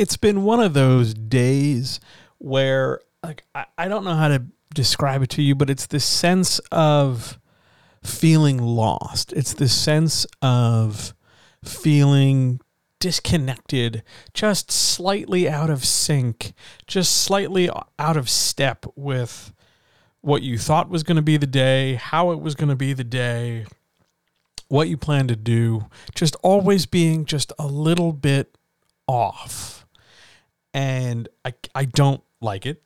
it's been one of those days where like I, I don't know how to describe it to you, but it's this sense of feeling lost. It's this sense of feeling disconnected, just slightly out of sync, just slightly out of step with what you thought was going to be the day, how it was going to be the day, what you plan to do, just always being just a little bit off. And I, I don't like it.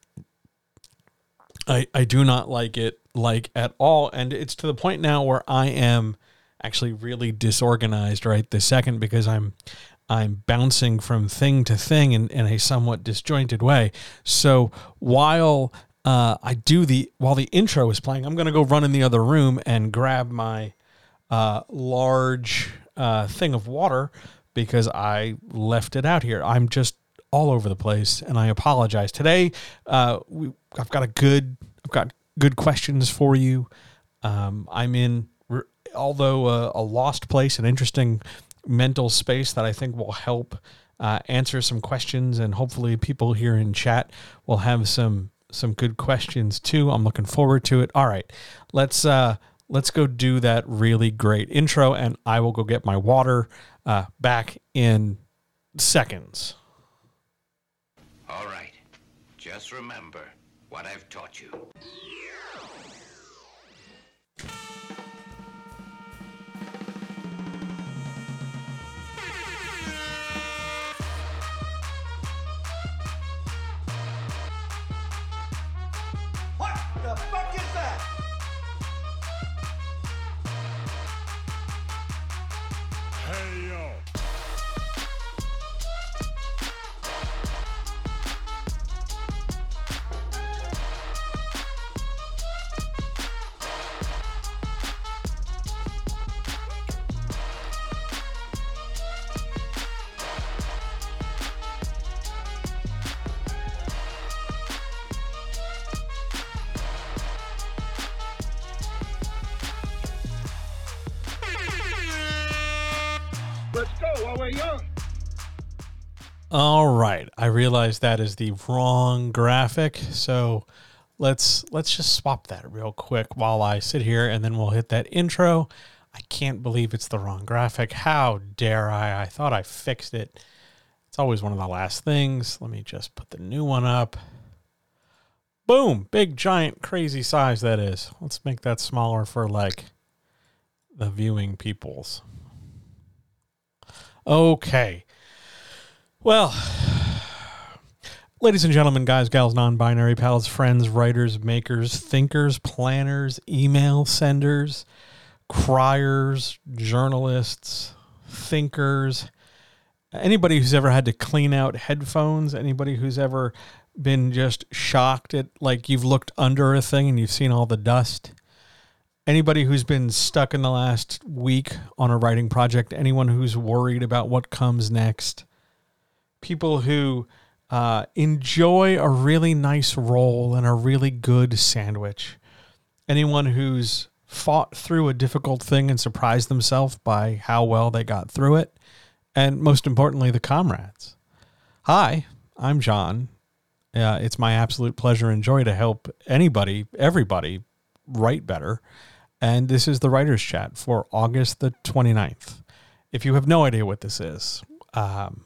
I, I do not like it like at all. And it's to the point now where I am actually really disorganized right this second because I'm I'm bouncing from thing to thing in, in a somewhat disjointed way. So while uh, I do the while the intro is playing, I'm going to go run in the other room and grab my uh, large uh, thing of water because I left it out here. I'm just all over the place, and I apologize. Today, uh, we, I've got a good, I've got good questions for you. Um, I'm in, although a, a lost place, an interesting mental space that I think will help uh, answer some questions, and hopefully, people here in chat will have some some good questions too. I'm looking forward to it. All right, let's uh, let's go do that really great intro, and I will go get my water uh, back in seconds. All right, just remember what I've taught you. Realize that is the wrong graphic, so let's let's just swap that real quick while I sit here, and then we'll hit that intro. I can't believe it's the wrong graphic. How dare I? I thought I fixed it. It's always one of the last things. Let me just put the new one up. Boom! Big, giant, crazy size that is. Let's make that smaller for like the viewing peoples. Okay. Well, ladies and gentlemen, guys, gals, non binary pals, friends, writers, makers, thinkers, planners, email senders, criers, journalists, thinkers, anybody who's ever had to clean out headphones, anybody who's ever been just shocked at like you've looked under a thing and you've seen all the dust. Anybody who's been stuck in the last week on a writing project, anyone who's worried about what comes next, people who uh, enjoy a really nice roll and a really good sandwich, anyone who's fought through a difficult thing and surprised themselves by how well they got through it, and most importantly, the comrades. Hi, I'm John. Uh, it's my absolute pleasure and joy to help anybody, everybody, write better and this is the writer's chat for August the 29th. If you have no idea what this is, um,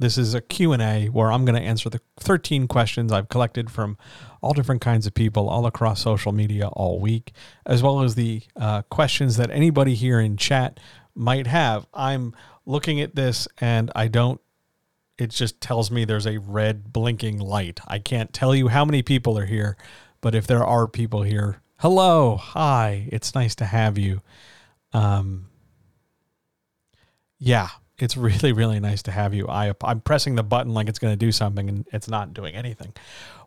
this is a Q&A where I'm going to answer the 13 questions I've collected from all different kinds of people all across social media all week, as well as the uh, questions that anybody here in chat might have. I'm looking at this and I don't, it just tells me there's a red blinking light. I can't tell you how many people are here, but if there are people here, hello, hi, it's nice to have you. Um, yeah, it's really, really nice to have you. I, I'm pressing the button like it's going to do something and it's not doing anything.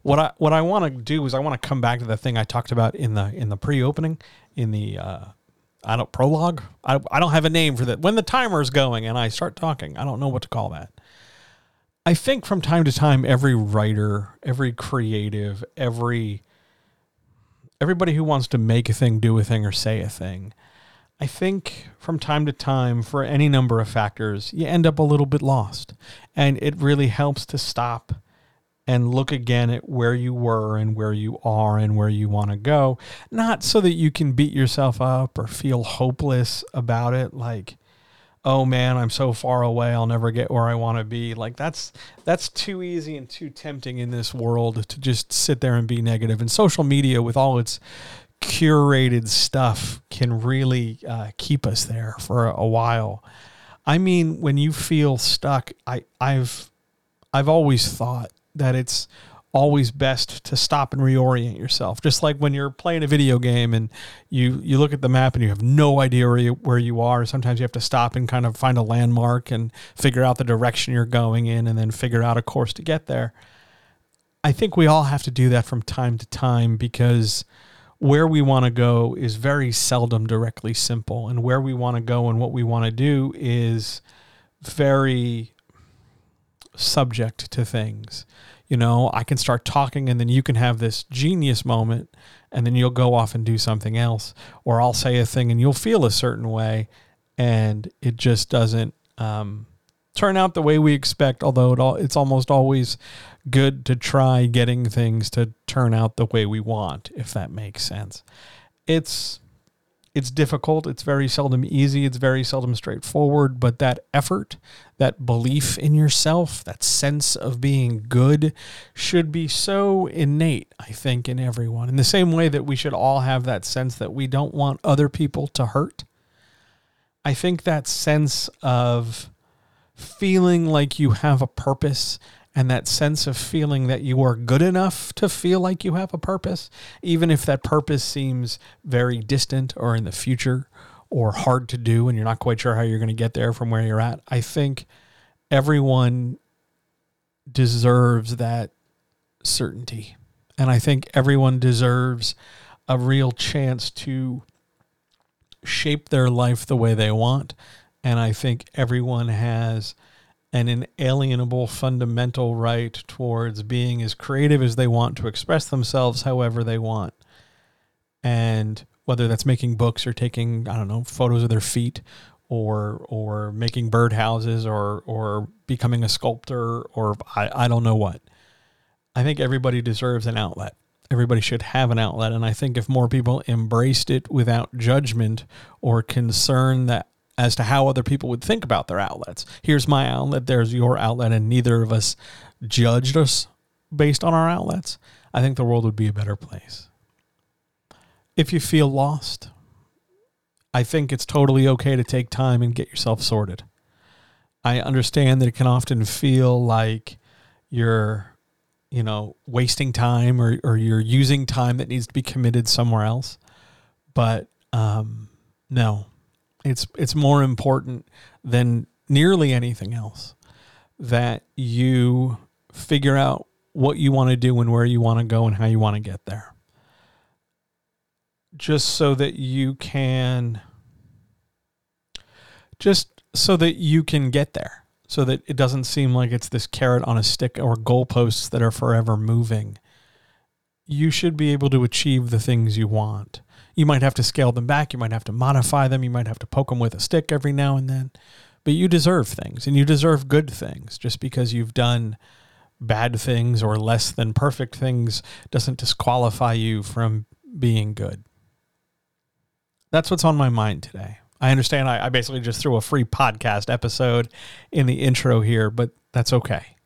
What I, what I want to do is I want to come back to the thing I talked about in the, in the pre-opening in the, uh, I don't prologue. I, I don't have a name for that. When the timer is going and I start talking, I don't know what to call that. I think from time to time, every writer, every creative, every everybody who wants to make a thing, do a thing, or say a thing, I think from time to time, for any number of factors, you end up a little bit lost. And it really helps to stop and look again at where you were and where you are and where you want to go. Not so that you can beat yourself up or feel hopeless about it, like, oh man, I'm so far away, I'll never get where I want to be. Like that's that's too easy and too tempting in this world to just sit there and be negative. And social media with all its curated stuff can really uh, keep us there for a, while. I mean, when you feel stuck, I, I've I've always thought that it's always best to stop and reorient yourself. Just like when you're playing a video game and you you look at the map and you have no idea where you, where you are. Sometimes you have to stop and kind of find a landmark and figure out the direction you're going in, and then figure out a course to get there. I think we all have to do that from time to time because where we want to go is very seldom directly simple, and where we want to go and what we want to do is very subject to things. You know, I can start talking and then you can have this genius moment and then you'll go off and do something else. Or I'll say a thing and you'll feel a certain way and it just doesn't um, turn out the way we expect, although it all, it's almost always good to try getting things to turn out the way we want, if that makes sense. It's it's difficult. It's very seldom easy. It's very seldom straightforward. But that effort, that belief in yourself, that sense of being good should be so innate, I think, in everyone. In the same way that we should all have that sense that we don't want other people to hurt. I think that sense of feeling like you have a purpose and that sense of feeling that you are good enough to feel like you have a purpose, even if that purpose seems very distant or in the future or hard to do and you're not quite sure how you're going to get there from where you're at. I think everyone deserves that certainty. And I think everyone deserves a real chance to shape their life the way they want. And I think everyone has an inalienable fundamental right towards being as creative as they want to express themselves however they want. And whether that's making books or taking, I don't know, photos of their feet or or making birdhouses or or becoming a sculptor or I, I don't know what. I think everybody deserves an outlet. Everybody should have an outlet. And I think if more people embraced it without judgment or concern that as to how other people would think about their outlets. Here's my outlet, there's your outlet, and neither of us judged us based on our outlets. I think the world would be a better place. If you feel lost, I think it's totally okay to take time and get yourself sorted. I understand that it can often feel like you're, you know, wasting time or, or you're using time that needs to be committed somewhere else. But um, no, it's it's more important than nearly anything else that you figure out what you want to do and where you want to go and how you want to get there. Just so that you can just so that you can get there. So that it doesn't seem like it's this carrot on a stick or goalposts that are forever moving. You should be able to achieve the things you want. You might have to scale them back. You might have to modify them. You might have to poke them with a stick every now and then. But you deserve things and you deserve good things. Just because you've done bad things or less than perfect things doesn't disqualify you from being good. That's what's on my mind today. I understand I, I basically just threw a free podcast episode in the intro here, but that's okay.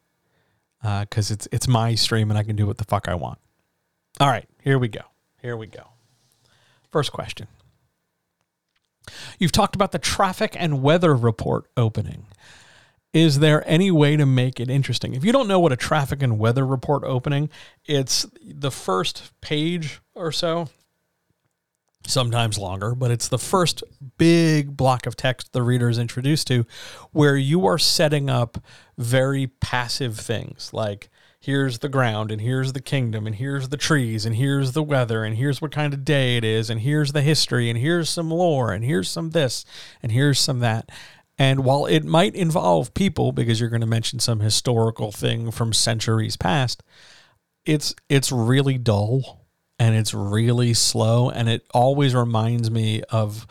Because uh, it's it's my stream and I can do what the fuck I want. All right, here we go. Here we go. First question. You've talked about the traffic and weather report opening. Is there any way to make it interesting? If you don't know what a traffic and weather report opening, it's the first page or so, sometimes longer, but it's the first big block of text the reader is introduced to where you are setting up very passive things like here's the ground and here's the kingdom and here's the trees and here's the weather and here's what kind of day it is and here's the history and here's some lore and here's some this and here's some that. And while it might involve people because you're going to mention some historical thing from centuries past, it's it's really dull and it's really slow and it always reminds me of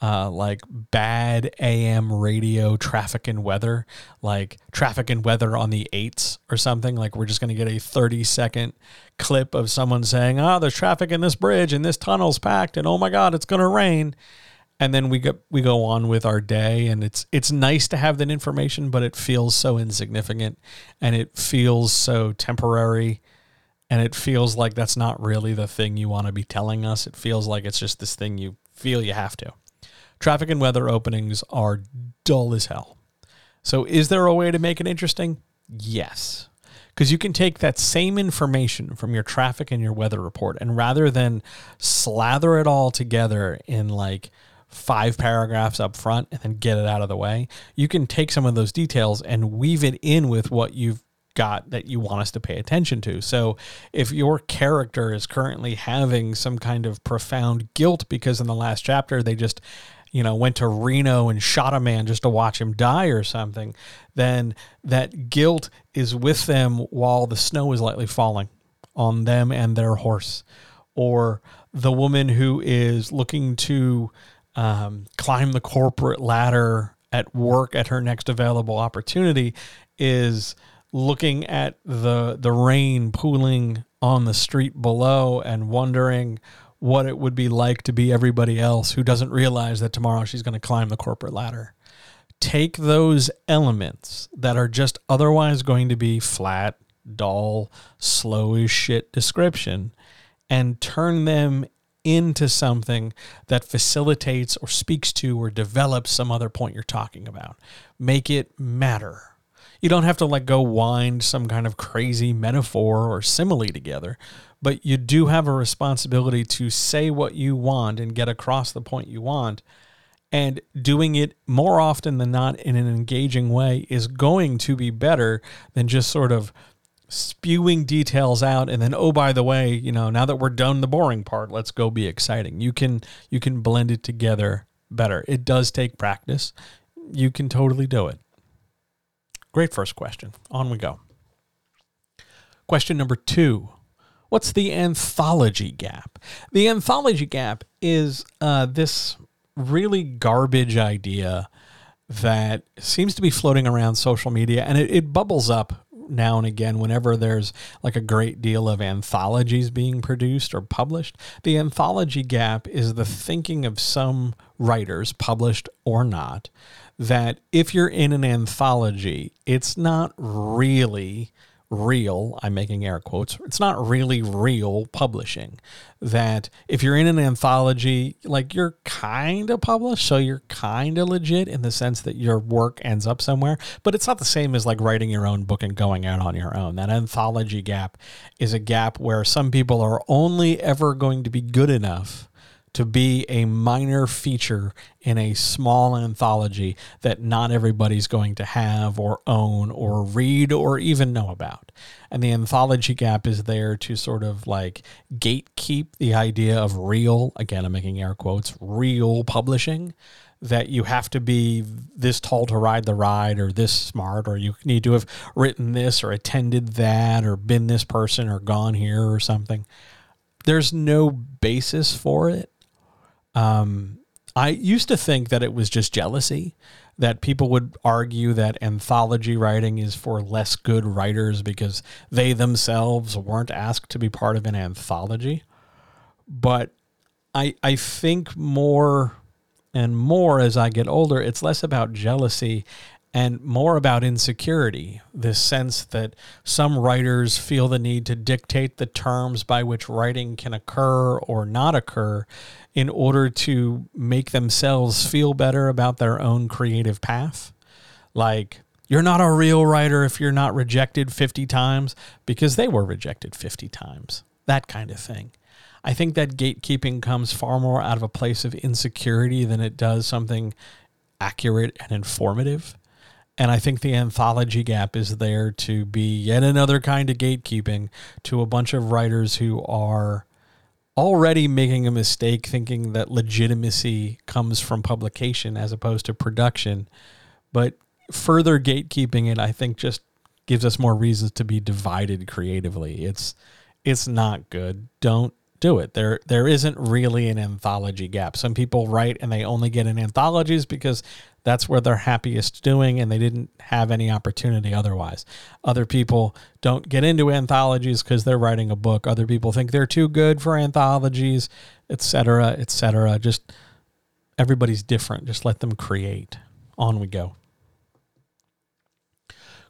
uh, like bad AM radio traffic and weather, like traffic and weather on the eights or something. Like we're just going to get a 30 second clip of someone saying, "Oh, there's traffic in this bridge and this tunnel's packed, and oh my God, it's going to rain." And then we go we go on with our day, and it's it's nice to have that information, but it feels so insignificant, and it feels so temporary and it feels like that's not really the thing you want to be telling us. It feels like it's just this thing you feel you have to. Traffic and weather openings are dull as hell. So, is there a way to make it interesting? Yes. Because you can take that same information from your traffic and your weather report, and rather than slather it all together in like five paragraphs up front and then get it out of the way, you can take some of those details and weave it in with what you've got that you want us to pay attention to. So if your character is currently having some kind of profound guilt because in the last chapter they just you know went to Reno and shot a man just to watch him die or something, then that guilt is with them while the snow is lightly falling on them and their horse. Or the woman who is looking to um, climb the corporate ladder at work at her next available opportunity is looking at the the rain pooling on the street below and wondering what it would be like to be everybody else who doesn't realize that tomorrow she's going to climb the corporate ladder. Take those elements that are just otherwise going to be flat, dull, slow as shit description and turn them into something that facilitates or speaks to or develops some other point you're talking about. Make it matter you don't have to like go wind some kind of crazy metaphor or simile together, but you do have a responsibility to say what you want and get across the point you want. And doing it more often than not in an engaging way is going to be better than just sort of spewing details out and then oh by the way you know now that we're done the boring part let's go be exciting you can you can blend it together better it does take practice you can totally do it Great first question. On we go. Question number two What's the anthology gap? The anthology gap is uh, this really garbage idea that seems to be floating around social media and it, it bubbles up now and again whenever there's like a great deal of anthologies being produced or published. The anthology gap is the thinking of some writers, published or not, that if you're in an anthology, it's not really real. I'm making air quotes. It's not really real publishing. That if you're in an anthology, like you're kind of published, so you're kind of legit in the sense that your work ends up somewhere, but it's not the same as like writing your own book and going out on your own. That anthology gap is a gap where some people are only ever going to be good enough to be a minor feature in a small anthology that not everybody's going to have or own or read or even know about. And the anthology gap is there to sort of like gatekeep the idea of real, again, I'm making air quotes, real publishing. That you have to be this tall to ride the ride, or this smart, or you need to have written this, or attended that, or been this person, or gone here, or something. There's no basis for it um, I used to think that it was just jealousy, that people would argue that anthology writing is for less good writers because they themselves weren't asked to be part of an anthology. But I, I think more and more as I get older, it's less about jealousy and more about insecurity. This sense that some writers feel the need to dictate the terms by which writing can occur or not occur in order to make themselves feel better about their own creative path. Like, you're not a real writer if you're not rejected 50 times because they were rejected 50 times. That kind of thing. I think that gatekeeping comes far more out of a place of insecurity than it does something accurate and informative. And I think the anthology gap is there to be yet another kind of gatekeeping to a bunch of writers who are already making a mistake thinking that legitimacy comes from publication as opposed to production. But further gatekeeping it, I think, just gives us more reasons to be divided creatively. It's it's not good. Don't do it. There there isn't really an anthology gap. Some people write and they only get in anthologies because that's where they're happiest doing and they didn't have any opportunity otherwise. Other people don't get into anthologies because they're writing a book. Other people think they're too good for anthologies, etc., etc. Just everybody's different. Just let them create. On we go.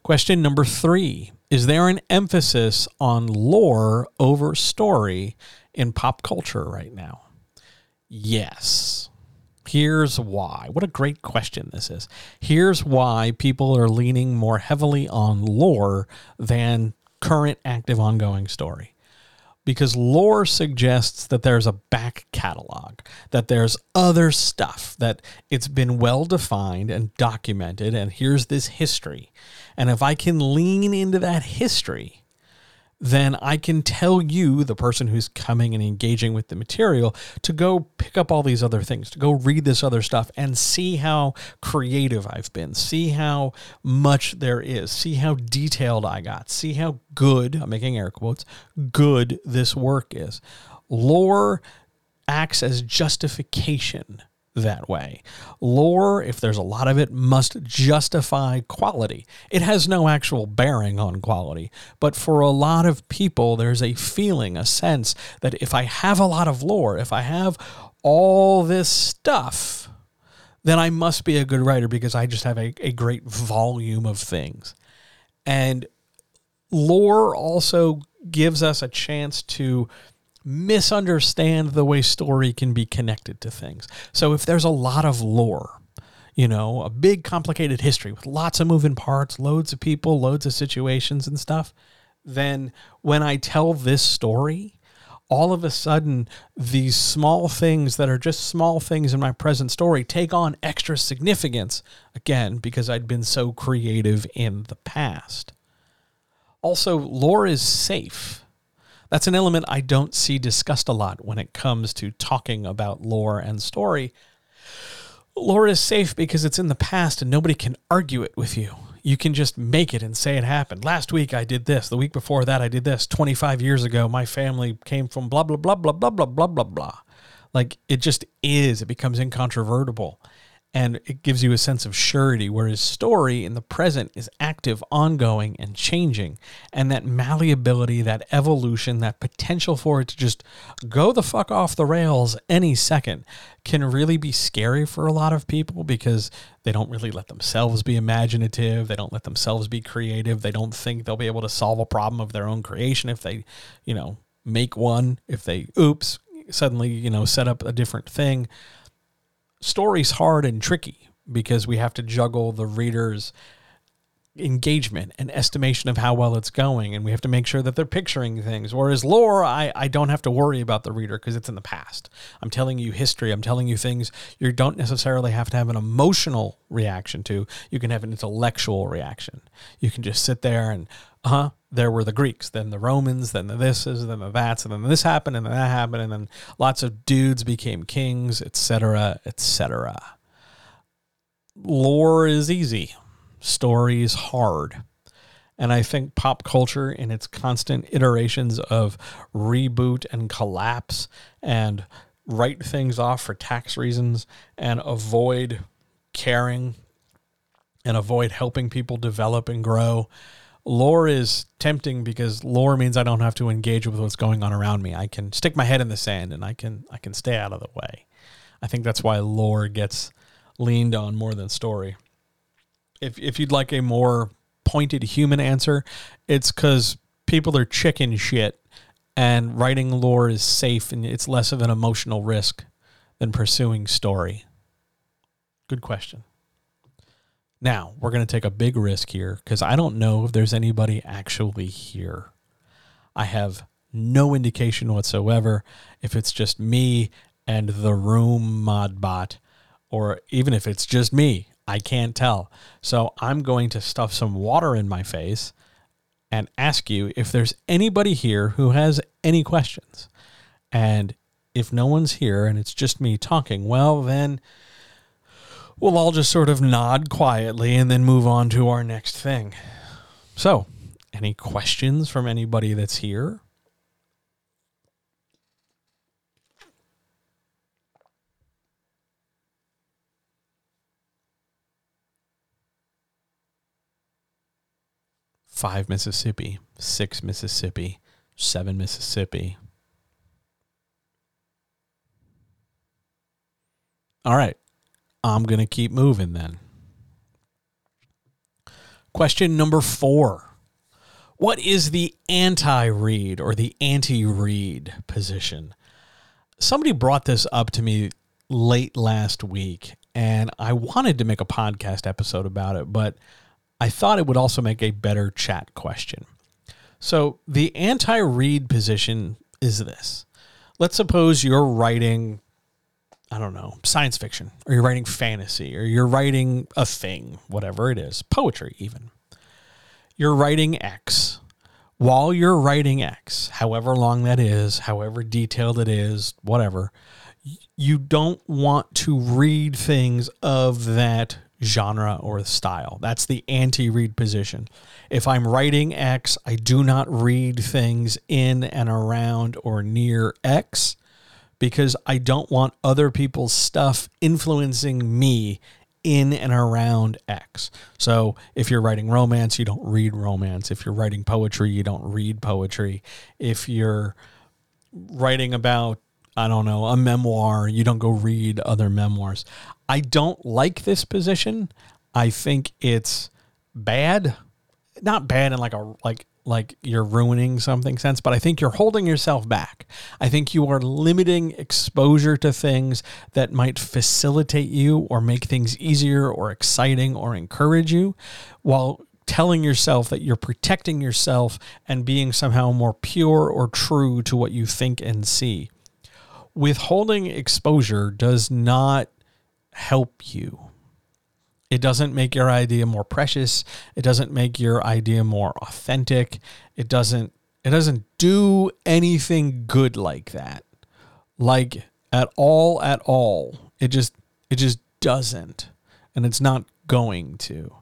Question number three Is there an emphasis on lore over story in pop culture right now? Yes. Here's why. What a great question this is. Here's why people are leaning more heavily on lore than current active ongoing story because lore suggests that there's a back catalog, that there's other stuff, that it's been well defined and documented, and here's this history. And if I can lean into that history, then I can tell you, the person who's coming and engaging with the material, to go pick up all these other things, to go read this other stuff and see how creative I've been, see how much there is, see how detailed I got, see how good, I'm making air quotes, good this work is. Lore acts as justification that way. Lore, if there's a lot of it, must justify quality. It has no actual bearing on quality, but for a lot of people, there's a feeling, a sense that if I have a lot of lore, if I have all this stuff, then I must be a good writer because I just have a, a great volume of things. And lore also gives us a chance to misunderstand the way story can be connected to things. So if there's a lot of lore, you know, a big complicated history with lots of moving parts, loads of people, loads of situations and stuff, then when I tell this story, all of a sudden these small things that are just small things in my present story take on extra significance again because I'd been so creative in the past. Also, lore is safe that's an element I don't see discussed a lot when it comes to talking about lore and story. Lore is safe because it's in the past and nobody can argue it with you. You can just make it and say it happened. Last week I did this. The week before that I did this. 25 years ago my family came from blah, blah, blah, blah, blah, blah, blah, blah, blah. Like it just is. It becomes incontrovertible and it gives you a sense of surety whereas story in the present is active ongoing and changing and that malleability that evolution that potential for it to just go the fuck off the rails any second can really be scary for a lot of people because they don't really let themselves be imaginative they don't let themselves be creative they don't think they'll be able to solve a problem of their own creation if they you know make one if they oops suddenly you know set up a different thing story's hard and tricky because we have to juggle the reader's engagement and estimation of how well it's going and we have to make sure that they're picturing things. Whereas lore i, I don't have to worry about the reader because it's in the past. I'm telling you history. I'm telling you things you don't necessarily have to have an emotional reaction to. You can have an intellectual reaction. You can just sit there and uh-huh there were the greeks then the romans then the this is then the that's and then this happened and then that happened and then lots of dudes became kings etc etc lore is easy stories hard. And I think pop culture, in its constant iterations of reboot and collapse and write things off for tax reasons and avoid caring and avoid helping people develop and grow. Lore is tempting because lore means I don't have to engage with what's going on around me. I can stick my head in the sand and I can I can stay out of the way. I think that's why lore gets leaned on more than story if if you'd like a more pointed human answer, it's because people are chicken shit, and writing lore is safe and it's less of an emotional risk than pursuing story. Good question. Now, we're to take a big risk here because I don't know if there's anybody actually here. I have no indication whatsoever if it's just me and the room mod bot, or even if it's just me. I can't tell. So I'm going to stuff some water in my face and ask you if there's anybody here who has any questions. And if no one's here and it's just me talking, well, then we'll all just sort of nod quietly and then move on to our next thing. So, any questions from anybody that's here? Five Mississippi, six Mississippi, seven Mississippi. All right. I'm going to keep moving then. Question number four What is the anti read or the anti read position? Somebody brought this up to me late last week, and I wanted to make a podcast episode about it, but I thought it would also make a better chat question. So, the anti read position is this. Let's suppose you're writing I don't know, science fiction, or you're writing fantasy, or you're writing a thing, whatever it is, poetry even. You're writing X. While you're writing X, however long that is, however detailed it is, whatever, you don't want to read things of that genre or style. That's the anti read position. If I'm writing X, I do not read things in and around or near X because I don't want other people's stuff influencing me in and around X. So if you're writing romance, you don't read romance. If you're writing poetry, you don't read poetry. If you're writing about, I don't know, a memoir, you don't go read other memoirs. I don't like this position. I think it's bad. Not bad in like a like like you're ruining something sense, but I think you're holding yourself back. I think you are limiting exposure to things that might facilitate you or make things easier or exciting or encourage you while telling yourself that you're protecting yourself and being somehow more pure or true to what you think and see. Withholding exposure does not help you. It doesn't make your idea more precious. It doesn't make your idea more authentic. It doesn't it doesn't do anything good like that. Like at all at all. It just it just doesn't. And it's not going to.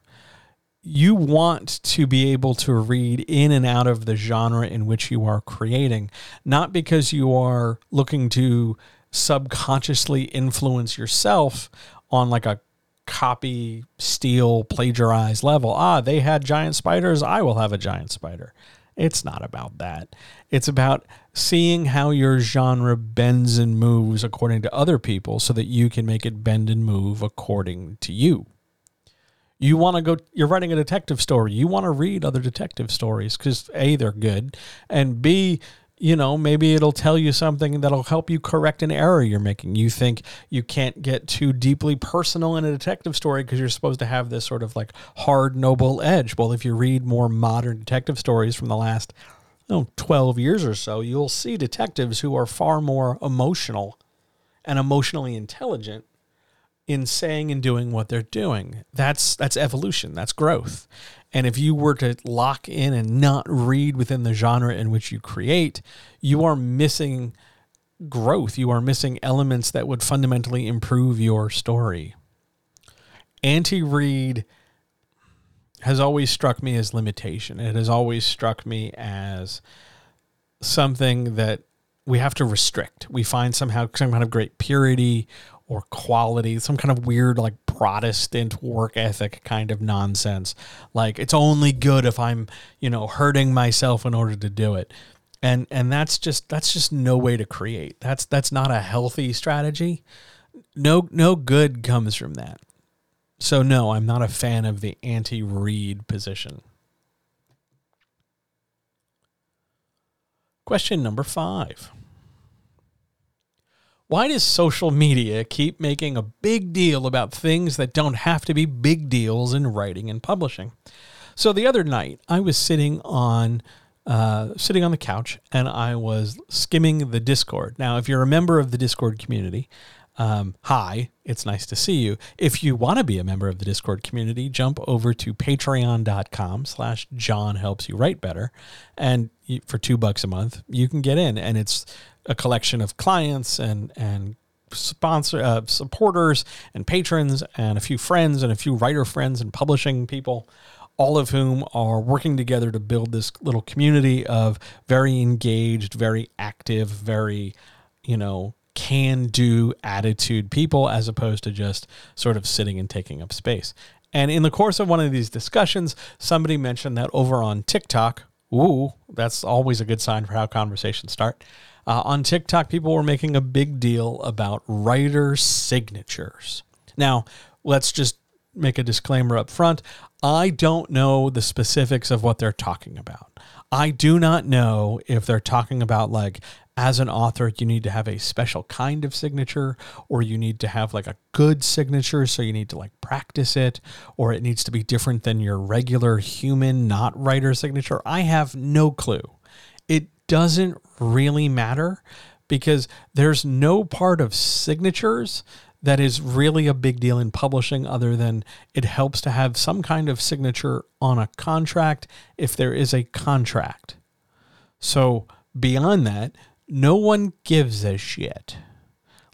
You want to be able to read in and out of the genre in which you are creating, not because you are looking to subconsciously influence yourself on like a copy, steal, plagiarize level. Ah, they had giant spiders. I will have a giant spider. It's not about that. It's about seeing how your genre bends and moves according to other people so that you can make it bend and move according to you. You want to go, you're writing a detective story. You want to read other detective stories because A, they're good, and B, you know, maybe it'll tell you something that'll help you correct an error you're making. You think you can't get too deeply personal in a detective story because you're supposed to have this sort of like hard, noble edge. Well, if you read more modern detective stories from the last oh, 12 years or so, you'll see detectives who are far more emotional and emotionally intelligent in saying and doing what they're doing. That's that's evolution, that's growth. And if you were to lock in and not read within the genre in which you create, you are missing growth. You are missing elements that would fundamentally improve your story. Anti read has always struck me as limitation. It has always struck me as something that we have to restrict. We find somehow some kind of great purity or quality, some kind of weird like Protestant work ethic kind of nonsense. Like it's only good if I'm, you know, hurting myself in order to do it. And and that's just that's just no way to create. That's that's not a healthy strategy. No no good comes from that. So no, I'm not a fan of the anti-read position. Question number 5. Why does social media keep making a big deal about things that don't have to be big deals in writing and publishing? So the other night, I was sitting on uh, sitting on the couch and I was skimming the Discord. Now, if you're a member of the Discord community, um, hi, it's nice to see you. If you want to be a member of the Discord community, jump over to patreon.com slash John helps you write better. And for two bucks a month, you can get in. And it's a collection of clients and, and sponsor uh, supporters and patrons and a few friends and a few writer friends and publishing people all of whom are working together to build this little community of very engaged very active very you know can do attitude people as opposed to just sort of sitting and taking up space. And in the course of one of these discussions, somebody mentioned that over on TikTok, ooh, that's always a good sign for how conversations start. Uh, on TikTok, people were making a big deal about writer signatures. Now, let's just make a disclaimer up front. I don't know the specifics of what they're talking about. I do not know if they're talking about like as an author, you need to have a special kind of signature, or you need to have like a good signature. So you need to like practice it, or it needs to be different than your regular human, not writer signature. I have no clue. It doesn't really matter because there's no part of signatures that is really a big deal in publishing other than it helps to have some kind of signature on a contract if there is a contract. So beyond that, no one gives a shit.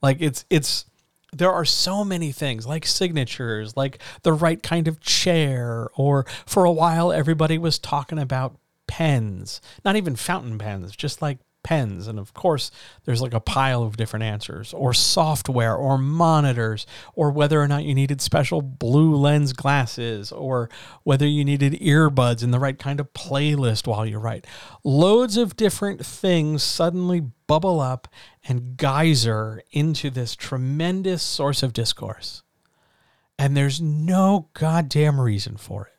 Like it's it's there are so many things like signatures, like the right kind of chair, or for a while everybody was talking about pens, not even fountain pens, just like pens. And of course, there's like a pile of different answers, or software, or monitors, or whether or not you needed special blue lens glasses, or whether you needed earbuds and the right kind of playlist while you write. Loads of different things suddenly bubble up and geyser into this tremendous source of discourse. And there's no goddamn reason for it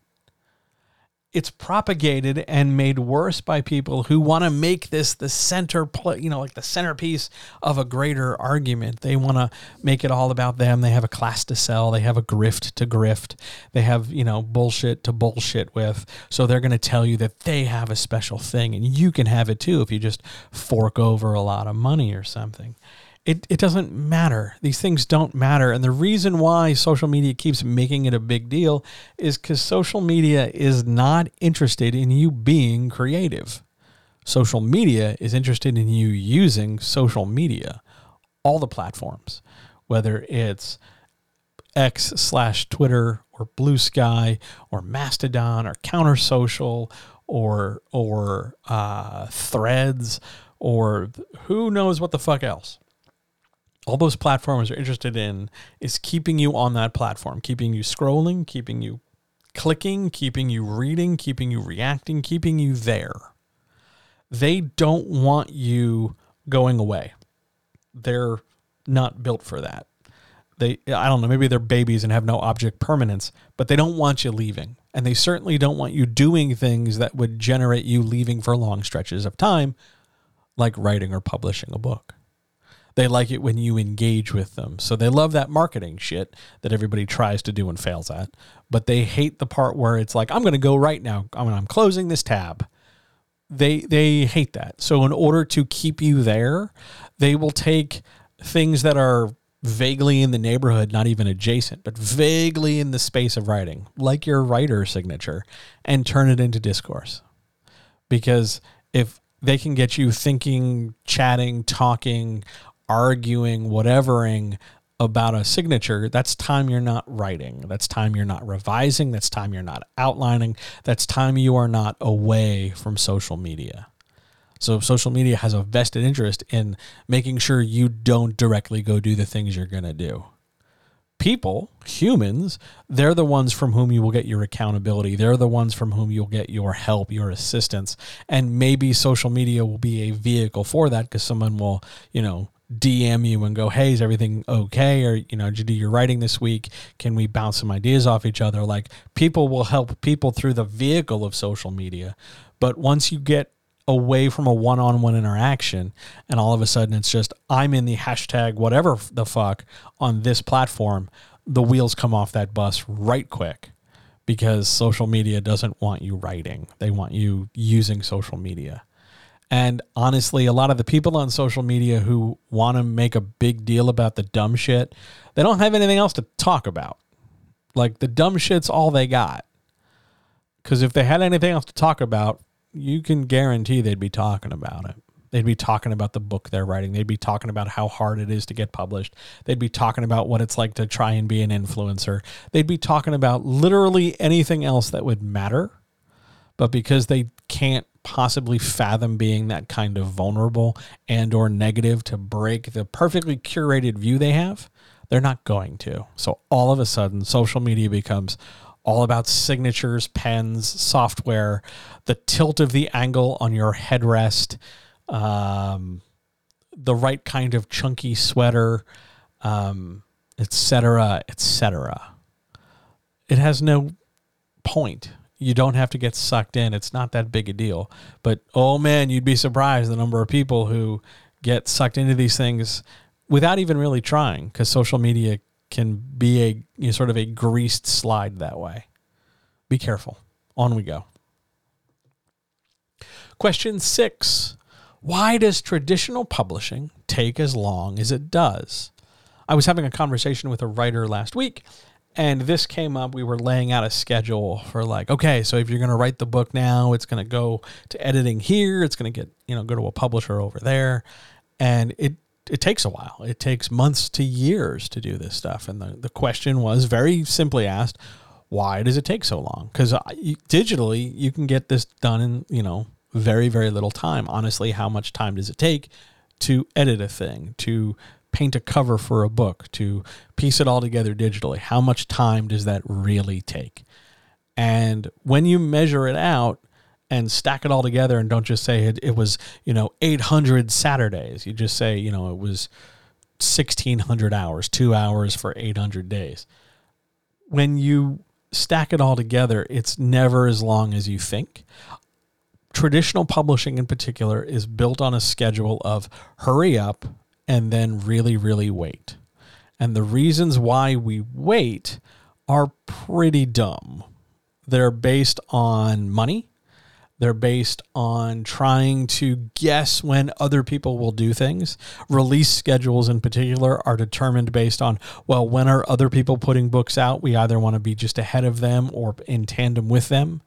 it's propagated and made worse by people who want to make this the center you know like the centerpiece of a greater argument. They want to make it all about them. They have a class to sell. They have a grift to grift. They have you know bullshit to bullshit with. So they're going to tell you that they have a special thing and you can have it too if you just fork over a lot of money or something it, it doesn't matter. These things don't matter. And the reason why social media keeps making it a big deal is because social media is not interested in you being creative. Social media is interested in you using social media, all the platforms, whether it's X slash Twitter or Blue Sky or Mastodon or Counter Social or or uh, Threads or who knows what the fuck else all those platforms are interested in is keeping you on that platform, keeping you scrolling, keeping you clicking, keeping you reading, keeping you reacting, keeping you there. They don't want you going away. They're not built for that. They I don't know, maybe they're babies and have no object permanence, but they don't want you leaving. And they certainly don't want you doing things that would generate you leaving for long stretches of time, like writing or publishing a book. They like it when you engage with them. So they love that marketing shit that everybody tries to do and fails at. But they hate the part where it's like, I'm going to go right now. I mean, I'm closing this tab. They they hate that. So in order to keep you there, they will take things that are vaguely in the neighborhood, not even adjacent, but vaguely in the space of writing, like your writer signature, and turn it into discourse. Because if they can get you thinking, chatting, talking arguing, whatevering about a signature, that's time you're not writing. That's time you're not revising. That's time you're not outlining. That's time you are not away from social media. So, social media has a vested interest in making sure you don't directly go do the things you're going to do. People, humans, they're the ones from whom you will get your accountability. They're the ones from whom you'll get your help, your assistance. And maybe social media will be a vehicle for that because someone will, you know, DM you and go, "Hey, is everything okay?" Or you know, did you do your writing this week? Can we bounce some ideas off each other? Like people will help people through the vehicle of social media, but once you get away from a one-on-one interaction and all of a sudden it's just i'm in the hashtag whatever the fuck on this platform the wheels come off that bus right quick because social media doesn't want you writing they want you using social media and honestly, a lot of the people on social media who want to make a big deal about the dumb shit, they don't have anything else to talk about. Like the dumb shit's all they got. Because if they had anything else to talk about, you can guarantee they'd be talking about it. They'd be talking about the book they're writing. They'd be talking about how hard it is to get published. They'd be talking about what it's like to try and be an influencer. They'd be talking about literally anything else that would matter. But because they can't possibly fathom being that kind of vulnerable and or negative to break the perfectly curated view they have they're not going to so all of a sudden social media becomes all about signatures, pens, software, the tilt of the angle on your headrest, um, the right kind of chunky sweater, um, etc., etc. It has no point. You don't have to get sucked in. It's not that big a deal. But oh man, you'd be surprised the number of people who get sucked into these things without even really trying because social media can be a you know, sort of a greased slide that way. Be careful. On we go. Question six Why does traditional publishing take as long as it does? I was having a conversation with a writer last week, and this came up. We were laying out a schedule for like, okay, so if you're going to write the book now, it's going to go to editing here, it's going to get, you know, go to a publisher over there. And it it takes a while. It takes months to years to do this stuff. And the, the question was very simply asked, why does it take so long? Because digitally, you can get this done in, you know, very, very little time. Honestly, how much time does it take to edit a thing, to paint a cover for a book, to piece it all together digitally? How much time does that really take? And when you measure it out, and stack it all together and don't just say it, it was, you know, 800 Saturdays. You just say, you know, it was 1600 hours, two hours for 800 days. When you stack it all together, it's never as long as you think. Traditional publishing, in particular, is built on a schedule of hurry up and then really, really wait. And the reasons why we wait are pretty dumb. They're based on money, they're based on trying to guess when other people will do things. Release schedules, in particular, are determined based on, well, when are other people putting books out? We either want to be just ahead of them or in tandem with them.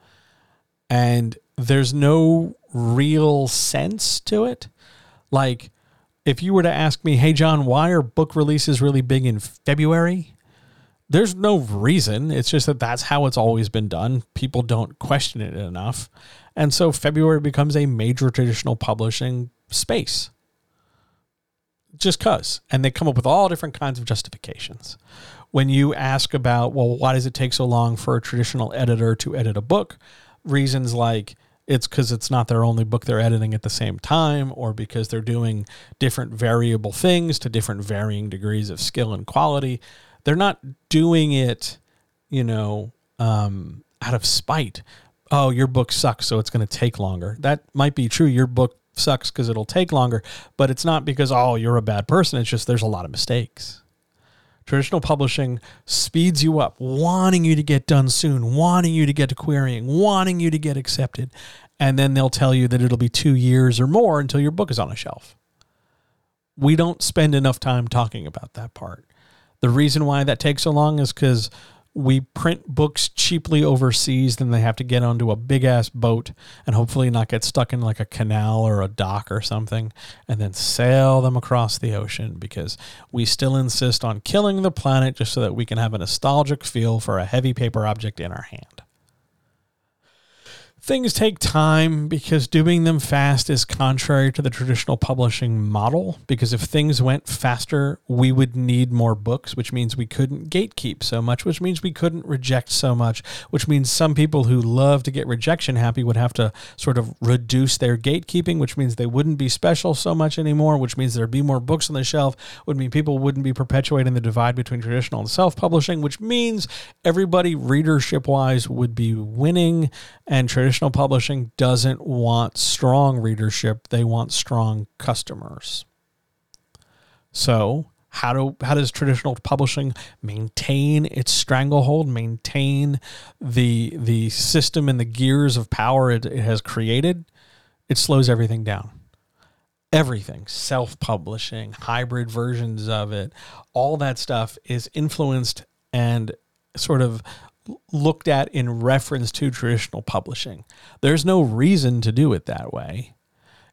And there's no real sense to it. Like, if you were to ask me, hey, John, why are book releases really big in February? There's no reason. It's just that that's how it's always been done. People don't question it enough. And so February becomes a major traditional publishing space. Just because. And they come up with all different kinds of justifications. When you ask about, well, why does it take so long for a traditional editor to edit a book? Reasons like it's because it's not their only book they're editing at the same time, or because they're doing different variable things to different varying degrees of skill and quality. They're not doing it, you know, um, out of spite oh, your book sucks, so it's going to take longer. That might be true. Your book sucks because it'll take longer, but it's not because, oh, you're a bad person. It's just there's a lot of mistakes. Traditional publishing speeds you up, wanting you to get done soon, wanting you to get to querying, wanting you to get accepted. And then they'll tell you that it'll be two years or more until your book is on a shelf. We don't spend enough time talking about that part. The reason why that takes so long is because we print books cheaply overseas, then they have to get onto a big ass boat and hopefully not get stuck in like a canal or a dock or something, and then sail them across the ocean because we still insist on killing the planet just so that we can have a nostalgic feel for a heavy paper object in our hand. Things take time because doing them fast is contrary to the traditional publishing model. Because if things went faster, we would need more books, which means we couldn't gatekeep so much, which means we couldn't reject so much, which means some people who love to get rejection happy would have to sort of reduce their gatekeeping, which means they wouldn't be special so much anymore, which means there'd be more books on the shelf, would mean people wouldn't be perpetuating the divide between traditional and self publishing, which means everybody readership wise would be winning and traditional publishing doesn't want strong readership, they want strong customers. So, how do how does traditional publishing maintain its stranglehold, maintain the the system and the gears of power it, it has created? It slows everything down. Everything, self-publishing, hybrid versions of it, all that stuff is influenced and sort of looked at in reference to traditional publishing. There's no reason to do it that way.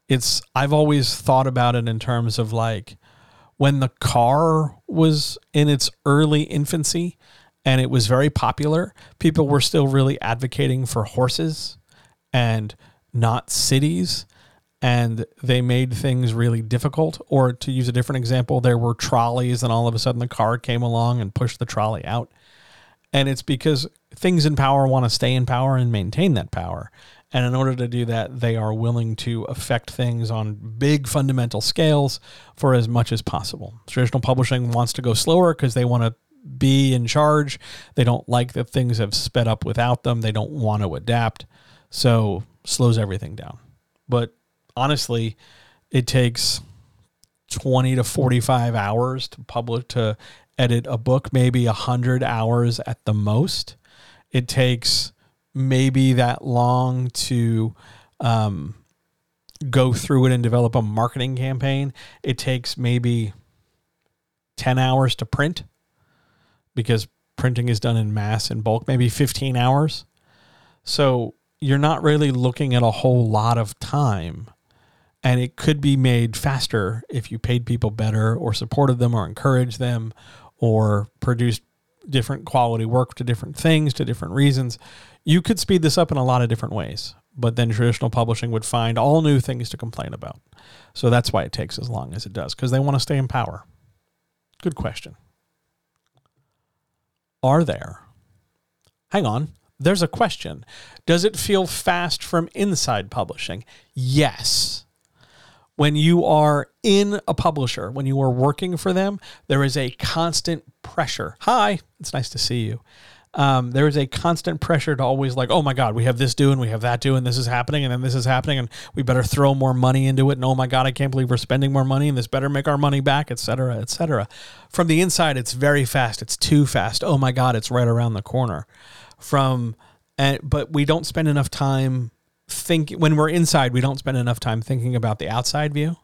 It's I've always thought about it in terms of like when the car was in its early infancy and it was very popular, people were still really advocating for horses and not cities and they made things really difficult. Or to use a different example, there were trolleys, and all of a sudden the car came along and pushed the trolley out And it's because things in power want to stay in power and maintain that power. And in order to do that, they are willing to affect things on big fundamental scales for as much as possible. Traditional publishing wants to go slower because they want to be in charge. They don't like that things have sped up without them. They don't want to adapt. So slows everything down. But honestly, it takes 20 to 45 hours to publish to edit a book, maybe 100 hours at the most. It takes maybe that long to um, go through it and develop a marketing campaign. It takes maybe 10 hours to print because printing is done in mass and bulk, maybe 15 hours. So you're not really looking at a whole lot of time. And it could be made faster if you paid people better or supported them or encouraged them or produced different quality work to different things, to different reasons. You could speed this up in a lot of different ways, but then traditional publishing would find all new things to complain about. So that's why it takes as long as it does, because they want to stay in power. Good question. Are there? Hang on. There's a question. Does it feel fast from inside publishing? Yes. When you are in a publisher, when you are working for them, there is a constant pressure. Hi, it's nice to see you. Um, there is a constant pressure to always like, oh my God, we have this due and we have that due and this is happening and then this is happening and we better throw more money into it. And oh my God, I can't believe we're spending more money and this better make our money back, et cetera, et cetera. From the inside, it's very fast. It's too fast. Oh my God, it's right around the corner. From and but we don't spend enough time think when we're inside we don't spend enough time thinking about the outside view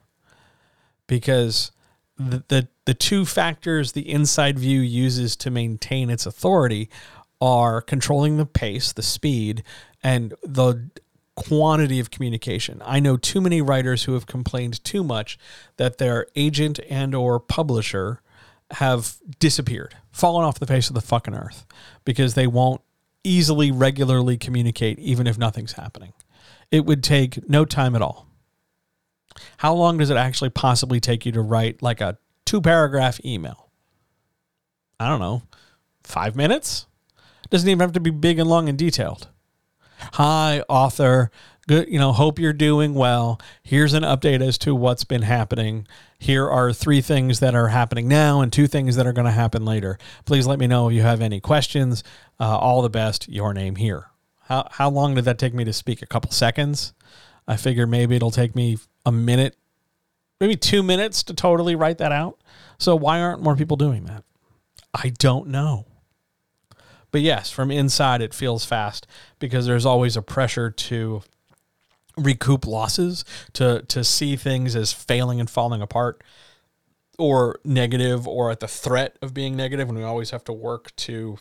because the, the the two factors the inside view uses to maintain its authority are controlling the pace the speed and the quantity of communication. I know too many writers who have complained too much that their agent and or publisher have disappeared fallen off the face of the fucking earth because they won't easily regularly communicate even if nothing's happening it would take no time at all. How long does it actually possibly take you to write like a two paragraph email? I don't know, five minutes? Doesn't even have to be big and long and detailed. Hi, author. Good, you know, hope you're doing well. Here's an update as to what's been happening. Here are three things that are happening now and two things that are going to happen later. Please let me know if you have any questions. Uh, all the best. Your name here. How how long did that take me to speak? A couple seconds. I figure maybe it'll take me a minute, maybe two minutes to totally write that out. So why aren't more people doing that? I don't know. But yes, from inside it feels fast because there's always a pressure to recoup losses, to to see things as failing and falling apart or negative or at the threat of being negative and we always have to work to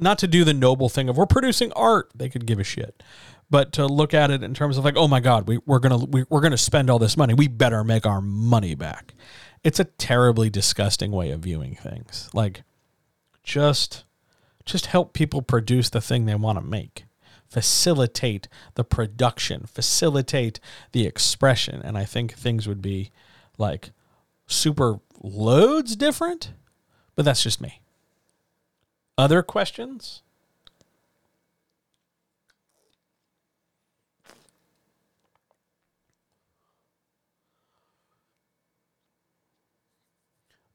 not to do the noble thing of we're producing art. They could give a shit. But to look at it in terms of like oh my god we, we're gonna we, we're gonna spend all this money. We better make our money back. It's a terribly disgusting way of viewing things. Like just just help people produce the thing they want to make. Facilitate the production. Facilitate the expression. And i think things would be like super loads different but that's just me other questions?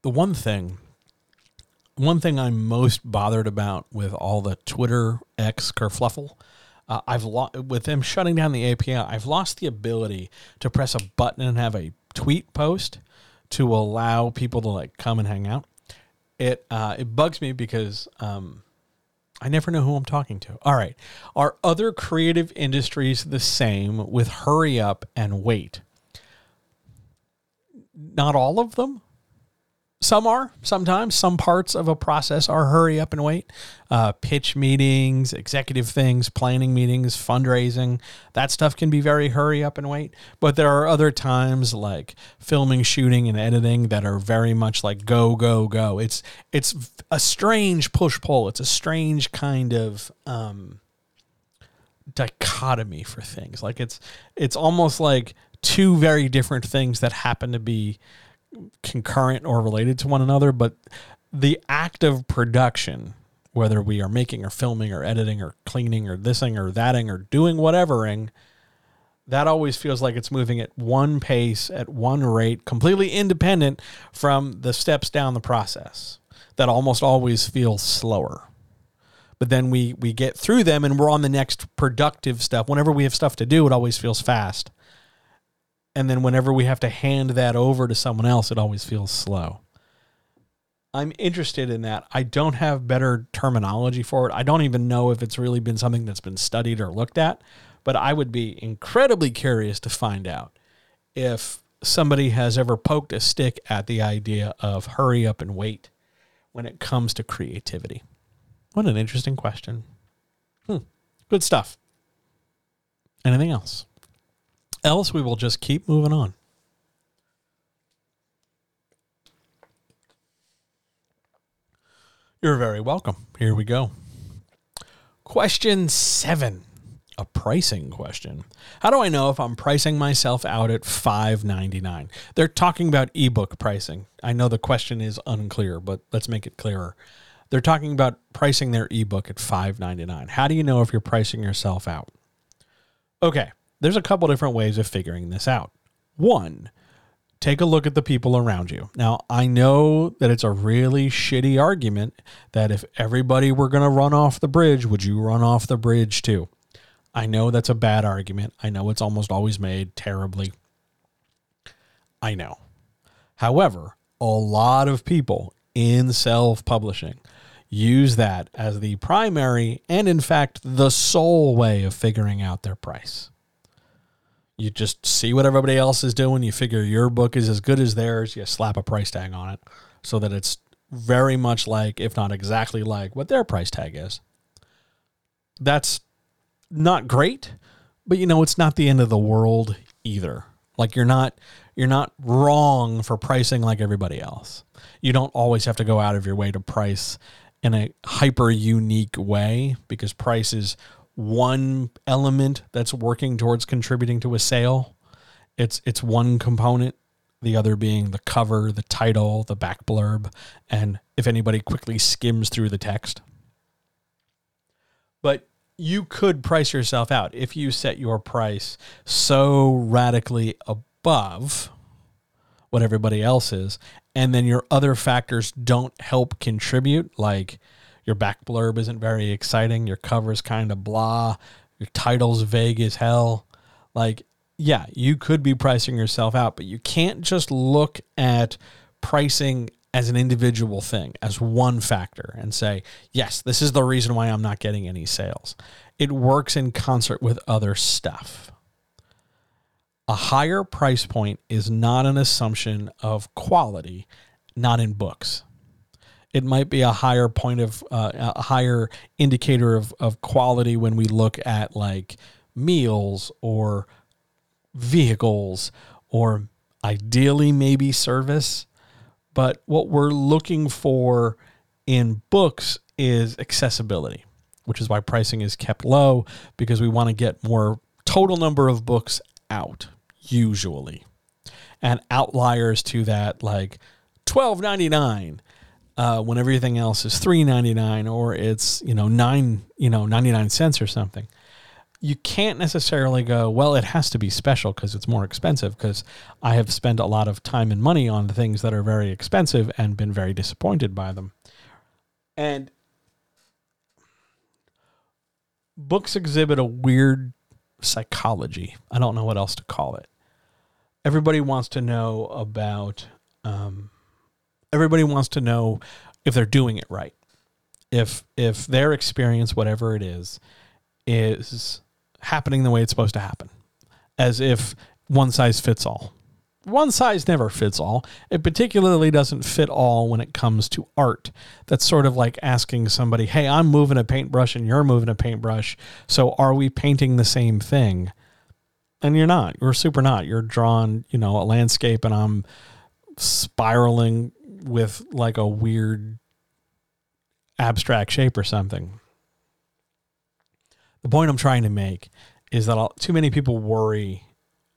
The one thing, one thing I'm most bothered about with all the Twitter X kerfluffle, uh, I've lo- with them shutting down the API, I've lost the ability to press a button and have a tweet post to allow people to like come and hang out it uh, it bugs me because um, I never know who I'm talking to. All right, are other creative industries the same with hurry up and wait? Not all of them. Some are. Sometimes some parts of a process are hurry up and wait. Uh, pitch meetings, executive things, planning meetings, fundraising. That stuff can be very hurry up and wait. But there are other times like filming, shooting, and editing that are very much like go, go, go. It's it's a strange push pull. It's a strange kind of um, dichotomy for things. Like it's it's almost like two very different things that happen to be concurrent or related to one another, but the act of production, whether we are making or filming or editing or cleaning or thising or thating or doing whatevering, that always feels like it's moving at one pace, at one rate, completely independent from the steps down the process. That almost always feels slower. But then we we get through them and we're on the next productive stuff. Whenever we have stuff to do, it always feels fast. And then whenever we have to hand that over to someone else, it always feels slow. I'm interested in that. I don't have better terminology for it. I don't even know if it's really been something that's been studied or looked at, but I would be incredibly curious to find out if somebody has ever poked a stick at the idea of hurry up and wait when it comes to creativity. What an interesting question. Hmm. Good stuff. Anything else? Else, we will just keep moving on. You're very welcome. Here we go. Question seven a pricing question. How do I know if I'm pricing myself out at $5.99? They're talking about ebook pricing. I know the question is unclear, but let's make it clearer. They're talking about pricing their ebook at $5.99. How do you know if you're pricing yourself out? Okay, there's a couple different ways of figuring this out. One, take a look at the people around you. Now, I know that it's a really shitty argument that if everybody were going to run off the bridge, would you run off the bridge too? I know that's a bad argument. I know it's almost always made terribly. I know. However, a lot of people in self publishing use that as the primary and, in fact, the sole way of figuring out their price. You just see what everybody else is doing. You figure your book is as good as theirs. You slap a price tag on it so that it's very much like, if not exactly like, what their price tag is. That's not great, but you know, it's not the end of the world either. Like you're not you're not wrong for pricing like everybody else. You don't always have to go out of your way to price in a hyper unique way because price is one element that's working towards contributing to a sale. It's it's one component, the other being the cover, the title, the back blurb, and if anybody quickly skims through the text. But you could price yourself out if you set your price so radically above what everybody else is, and then your other factors don't help contribute, like your back blurb isn't very exciting, your cover's kind of blah, your title's vague as hell. Like, yeah, you could be pricing yourself out, but you can't just look at pricing as an individual thing, as one factor, and say, yes, this is the reason why I'm not getting any sales. It works in concert with other stuff. A higher price point is not an assumption of quality, not in books. It might be a higher point of uh, a higher indicator of, of quality when we look at like meals or vehicles or ideally maybe service but what we're looking for in books is accessibility, which is why pricing is kept low because we want to get more total number of books out, usually. And outliers to that, like twelve ninety nine, uh, when everything else is three ninety nine or it's you know nine you know ninety nine cents or something you can't necessarily go, well, it has to be special because it's more expensive. Because I have spent a lot of time and money on things that are very expensive and been very disappointed by them. And books exhibit a weird psychology. I don't know what else to call it. Everybody wants to know about, um, everybody wants to know if they're doing it right. If, if their experience, whatever it is, is happening the way it's supposed to happen, as if one size fits all. One size never fits all. It particularly doesn't fit all when it comes to art. That's sort of like asking somebody, hey, I'm moving a paintbrush and you're moving a paintbrush. So are we painting the same thing? And you're not. You're super not. You're drawing, you know, a landscape and I'm spiraling with like a weird abstract shape or something. The point I'm trying to make is that too many people worry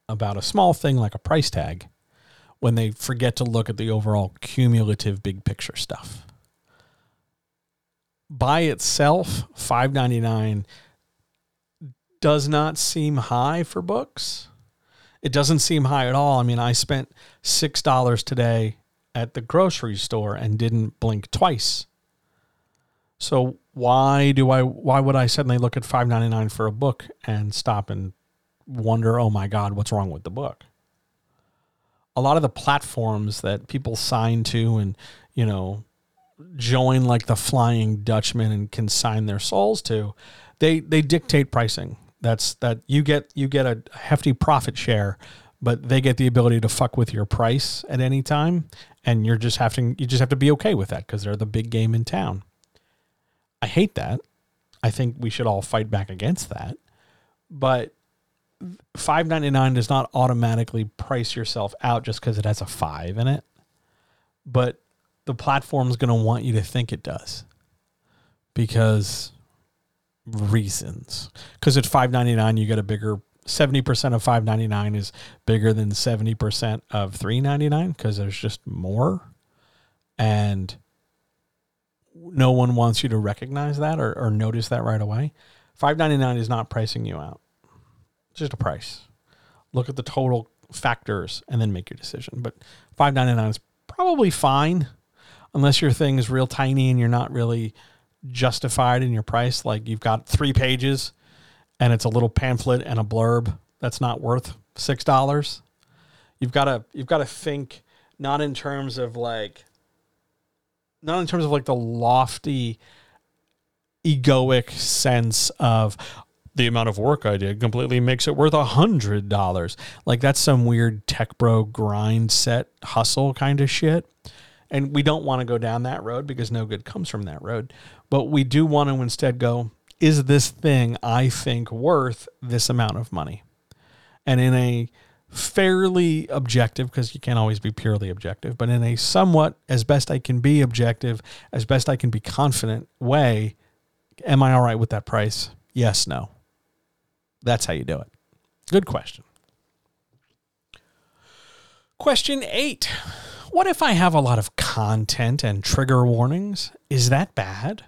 about a small thing like a price tag when they forget to look at the overall cumulative big picture stuff. by itself, five ninety nine does not seem high for books. It doesn't seem high at all. I mean, I spent six dollars today at the grocery store and didn't blink twice. So why do I why would I suddenly look at five ninety nine for a book and stop and wonder, oh my God, what's wrong with the book? A lot of the platforms that people sign to and, you know, join like the Flying Dutchman and consign their souls to, they they dictate pricing. That's that you get you get a hefty profit share, but they get the ability to fuck with your price at any time, and you're just having you just have to be okay with that because they're the big game in town. I hate that. I think we should all fight back against that. But 599 does not automatically price yourself out just because it has a 5 in it. But the platform's going to want you to think it does. Because reasons. Because at 599 you get a bigger 70% of 599 is bigger than 70% of 399 because there's just more. And no one wants you to recognize that or, or notice that right away. 599 is not pricing you out. It's just a price. Look at the total factors and then make your decision. But 599 is probably fine unless your thing is real tiny and you're not really justified in your price. Like you've got three pages and it's a little pamphlet and a blurb that's not worth six dollars. You've got to you've got to think not in terms of like not in terms of like the lofty egoic sense of the amount of work I did completely makes it worth a hundred dollars. Like that's some weird tech bro grind set hustle kind of shit. And we don't want to go down that road because no good comes from that road. But we do want to instead go, is this thing I think worth this amount of money? And in a fairly objective, because you can't always be purely objective, but in a somewhat, as best I can be objective, as best I can be confident way, am I all right with that price? Yes, no. That's how you do it. Good question. Question eight What if I have a lot of content and trigger warnings? Is that bad?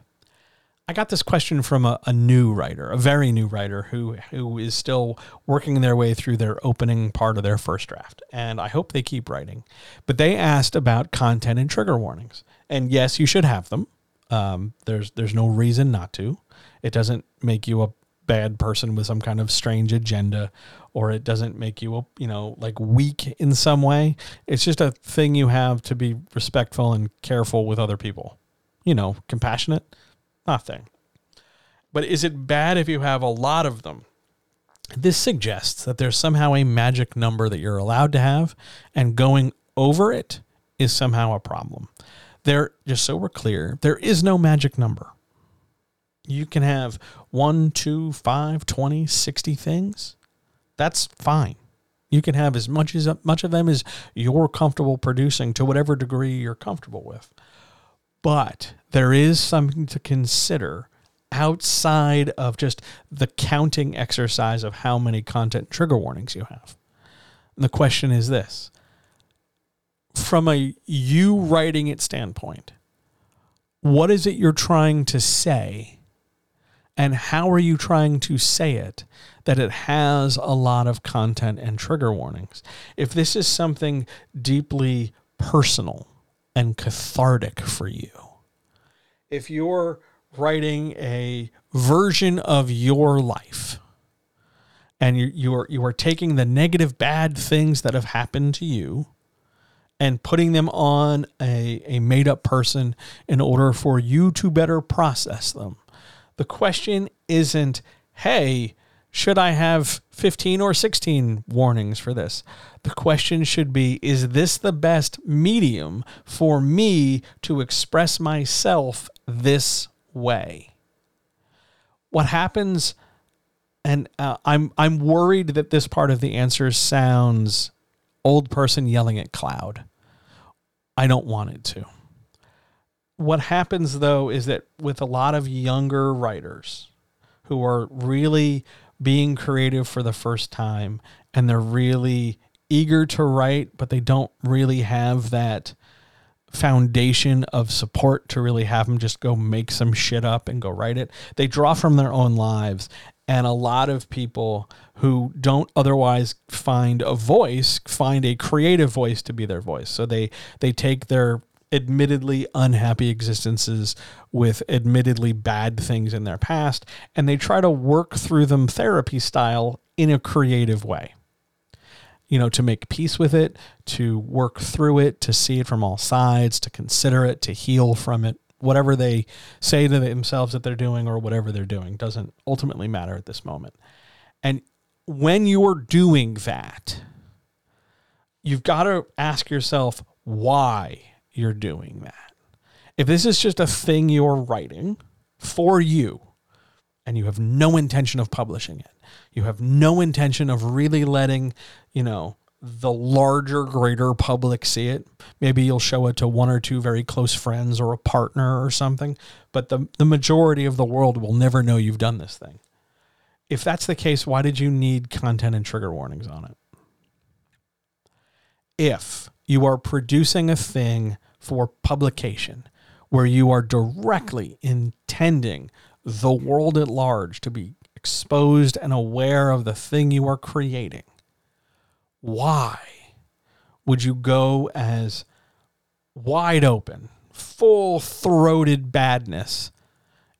I got this question from a, a, new writer, a very new writer who who is still working their way through their opening part of their first draft, and I hope they keep writing. But they asked about content and trigger warnings, and yes, you should have them. Um, there's there's no reason not to. It doesn't make you a bad person with some kind of strange agenda, or it doesn't make you a you know like weak in some way. It's just a thing you have to be respectful and careful with other people. You know, compassionate Nothing. But is it bad if you have a lot of them? This suggests that there's somehow a magic number that you're allowed to have, and going over it is somehow a problem. There, just so we're clear, there is no magic number. You can have one, two, five, 20, 60 things. That's fine. You can have as much as much of them as you're comfortable producing to whatever degree you're comfortable with. But there is something to consider outside of just the counting exercise of how many content trigger warnings you have. And the question is this from a you writing it standpoint, what is it you're trying to say? And how are you trying to say it that it has a lot of content and trigger warnings? If this is something deeply personal and cathartic for you, if you're writing a version of your life and you, you are you are taking the negative bad things that have happened to you and putting them on a, a made up person in order for you to better process them. The question isn't, hey, should I have 15 or 16 warnings for this? The question should be Is this the best medium for me to express myself this way? What happens, and uh, I'm, I'm worried that this part of the answer sounds old person yelling at cloud. I don't want it to. What happens though is that with a lot of younger writers who are really being creative for the first time and they're really eager to write, but they don't really have that foundation of support to really have them just go make some shit up and go write it. They draw from their own lives. And a lot of people who don't otherwise find a voice find a creative voice to be their voice. So they they take their admittedly unhappy existences with admittedly bad things in their past and they try to work through them therapy style in a creative way you know, to make peace with it, to work through it, to see it from all sides, to consider it, to heal from it. Whatever they say to themselves that they're doing or whatever they're doing doesn't ultimately matter at this moment. And when you're doing that, you've got to ask yourself why you're doing that. If this is just a thing you're writing for you and you have no intention of publishing it, you have no intention of really letting, you know, the larger, greater public see it. Maybe you'll show it to one or two very close friends or a partner or something, but the, the majority of the world will never know you've done this thing. If that's the case, why did you need content and trigger warnings on it? If you are producing a thing for publication where you are directly intending the world at large to be exposed and aware of the thing you are creating, why would you go as wide open, full throated badness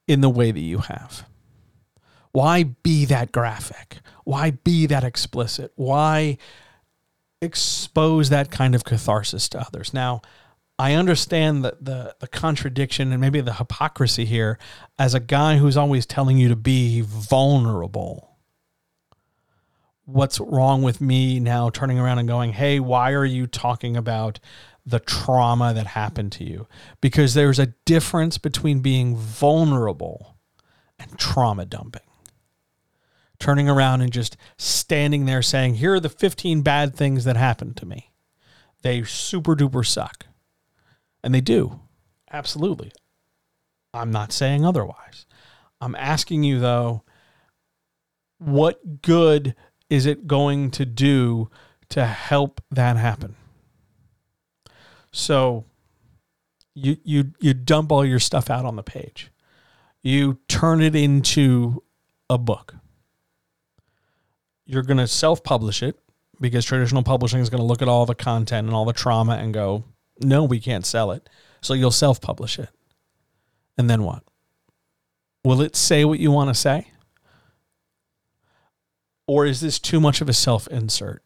in the way that you have? Why be that graphic? Why be that explicit? Why expose that kind of catharsis to others? Now, I understand the the contradiction and maybe the hypocrisy here as a guy who's always telling you to be vulnerable. What's wrong with me now turning around and going, "Hey, why are you talking about the trauma that happened to you?" Because there's a difference between being vulnerable and trauma dumping. Turning around and just standing there saying, "Here are the 15 bad things that happened to me." They super duper suck and they do. Absolutely. I'm not saying otherwise. I'm asking you, though, what good is it going to do to help that happen? So you you you dump all your stuff out on the page. You turn it into a book. You're going to self-publish it because traditional publishing is going to look at all the content and all the trauma and go, no, we can't sell it. So you'll self publish it. And then what? Will it say what you want to say? Or is this too much of a self insert?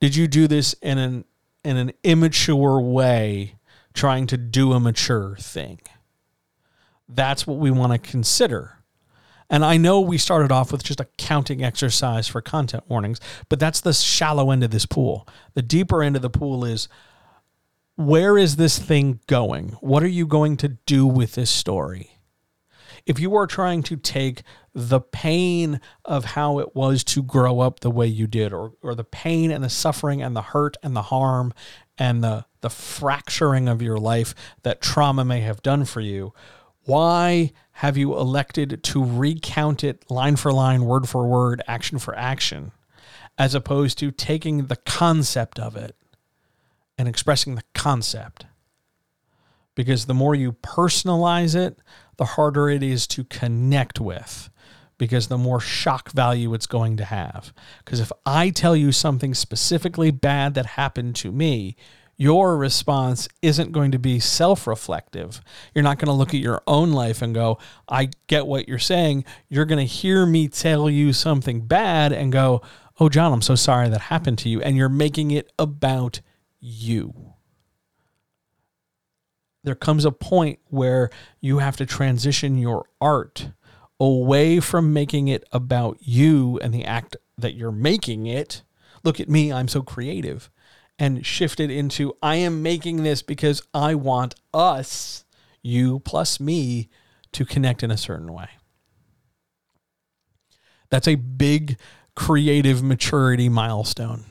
Did you do this in an in an immature way trying to do a mature thing? That's what we want to consider. And I know we started off with just a counting exercise for content warnings, but that's the shallow end of this pool. The deeper end of the pool is where is this thing going? What are you going to do with this story? If you are trying to take the pain of how it was to grow up the way you did, or, or the pain and the suffering and the hurt and the harm and the, the fracturing of your life that trauma may have done for you, why have you elected to recount it line for line, word for word, action for action, as opposed to taking the concept of it and expressing the concept. Because the more you personalize it, the harder it is to connect with, because the more shock value it's going to have. Because if I tell you something specifically bad that happened to me, your response isn't going to be self reflective. You're not going to look at your own life and go, I get what you're saying. You're going to hear me tell you something bad and go, Oh, John, I'm so sorry that happened to you. And you're making it about you. There comes a point where you have to transition your art away from making it about you and the act that you're making it. Look at me, I'm so creative. And shift it into I am making this because I want us, you plus me, to connect in a certain way. That's a big creative maturity milestone.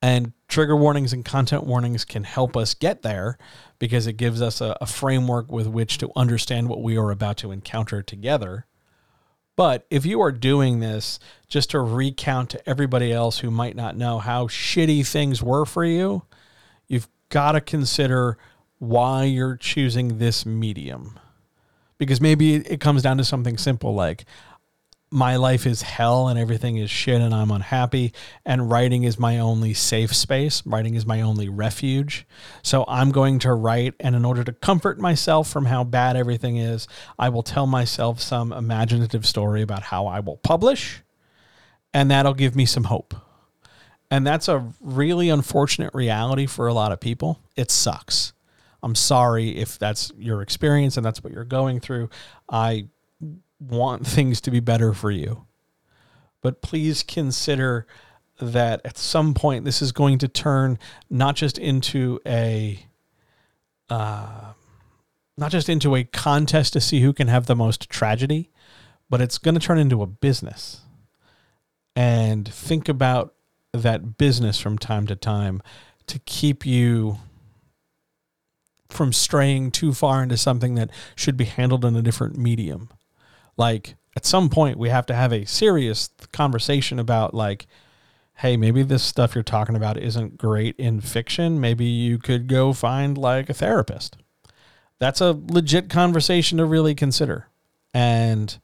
And trigger warnings and content warnings can help us get there because it gives us a, a, framework with which to understand what we are about to encounter together. But if you are doing this just to recount to everybody else who might not know how shitty things were for you, you've got to consider why you're choosing this medium. Because maybe it comes down to something simple like, my life is hell and everything is shit and I'm unhappy and writing is my only safe space. Writing is my only refuge. So I'm going to write and in order to comfort myself from how bad everything is, I will tell myself some imaginative story about how I will publish and that'll give me some hope. And that's a really unfortunate reality for a lot of people. It sucks. I'm sorry if that's your experience and that's what you're going through. I want things to be better for you. But please consider that at some point this is going to turn not just into a uh, not just into a contest to see who can have the most tragedy, but it's going to turn into a business. And think about that business from time to time to keep you from straying too far into something that should be handled in a different medium. Like at some point we have to have a serious conversation about like hey, maybe this stuff you're talking about isn't great in fiction. Maybe you could go find like a therapist. That's a legit conversation to really consider. And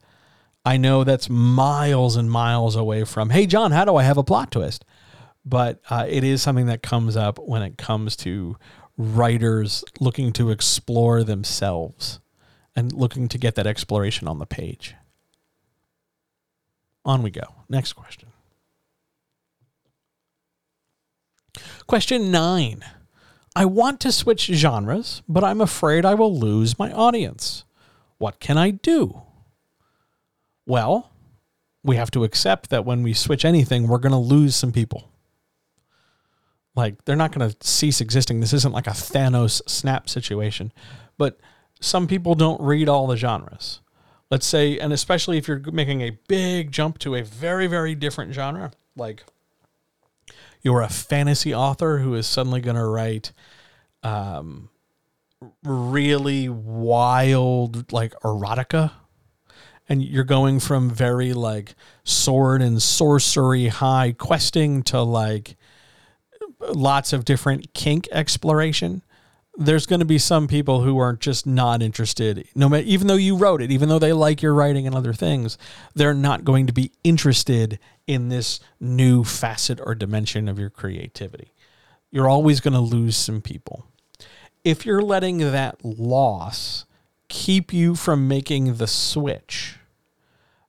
I know that's miles and miles away from, hey, John, how do I have a plot twist? But uh, it is something that comes up when it comes to writers looking to explore themselves and looking to get that exploration on the page. On we go. Next question. Question nine. I want to switch genres, but I'm afraid I will lose my audience. What can I do? Well, we have to accept that when we switch anything, we're going to lose some people. Like, they're not going to cease existing. This isn't like a Thanos snap situation. But some people don't read all the genres. Let's say, and especially if you're making a big jump to a very, very different genre, like you're a fantasy author who is suddenly going to write um, really wild, like erotica. And you're going from very like sword and sorcery high questing to like lots of different kink exploration there's going to be some people who are just not interested. No matter even though you wrote it even though they like your writing and other things they're not going to be interested in this new facet or dimension of your creativity. You're always going to lose some people. If you're letting that loss keep you from making the switch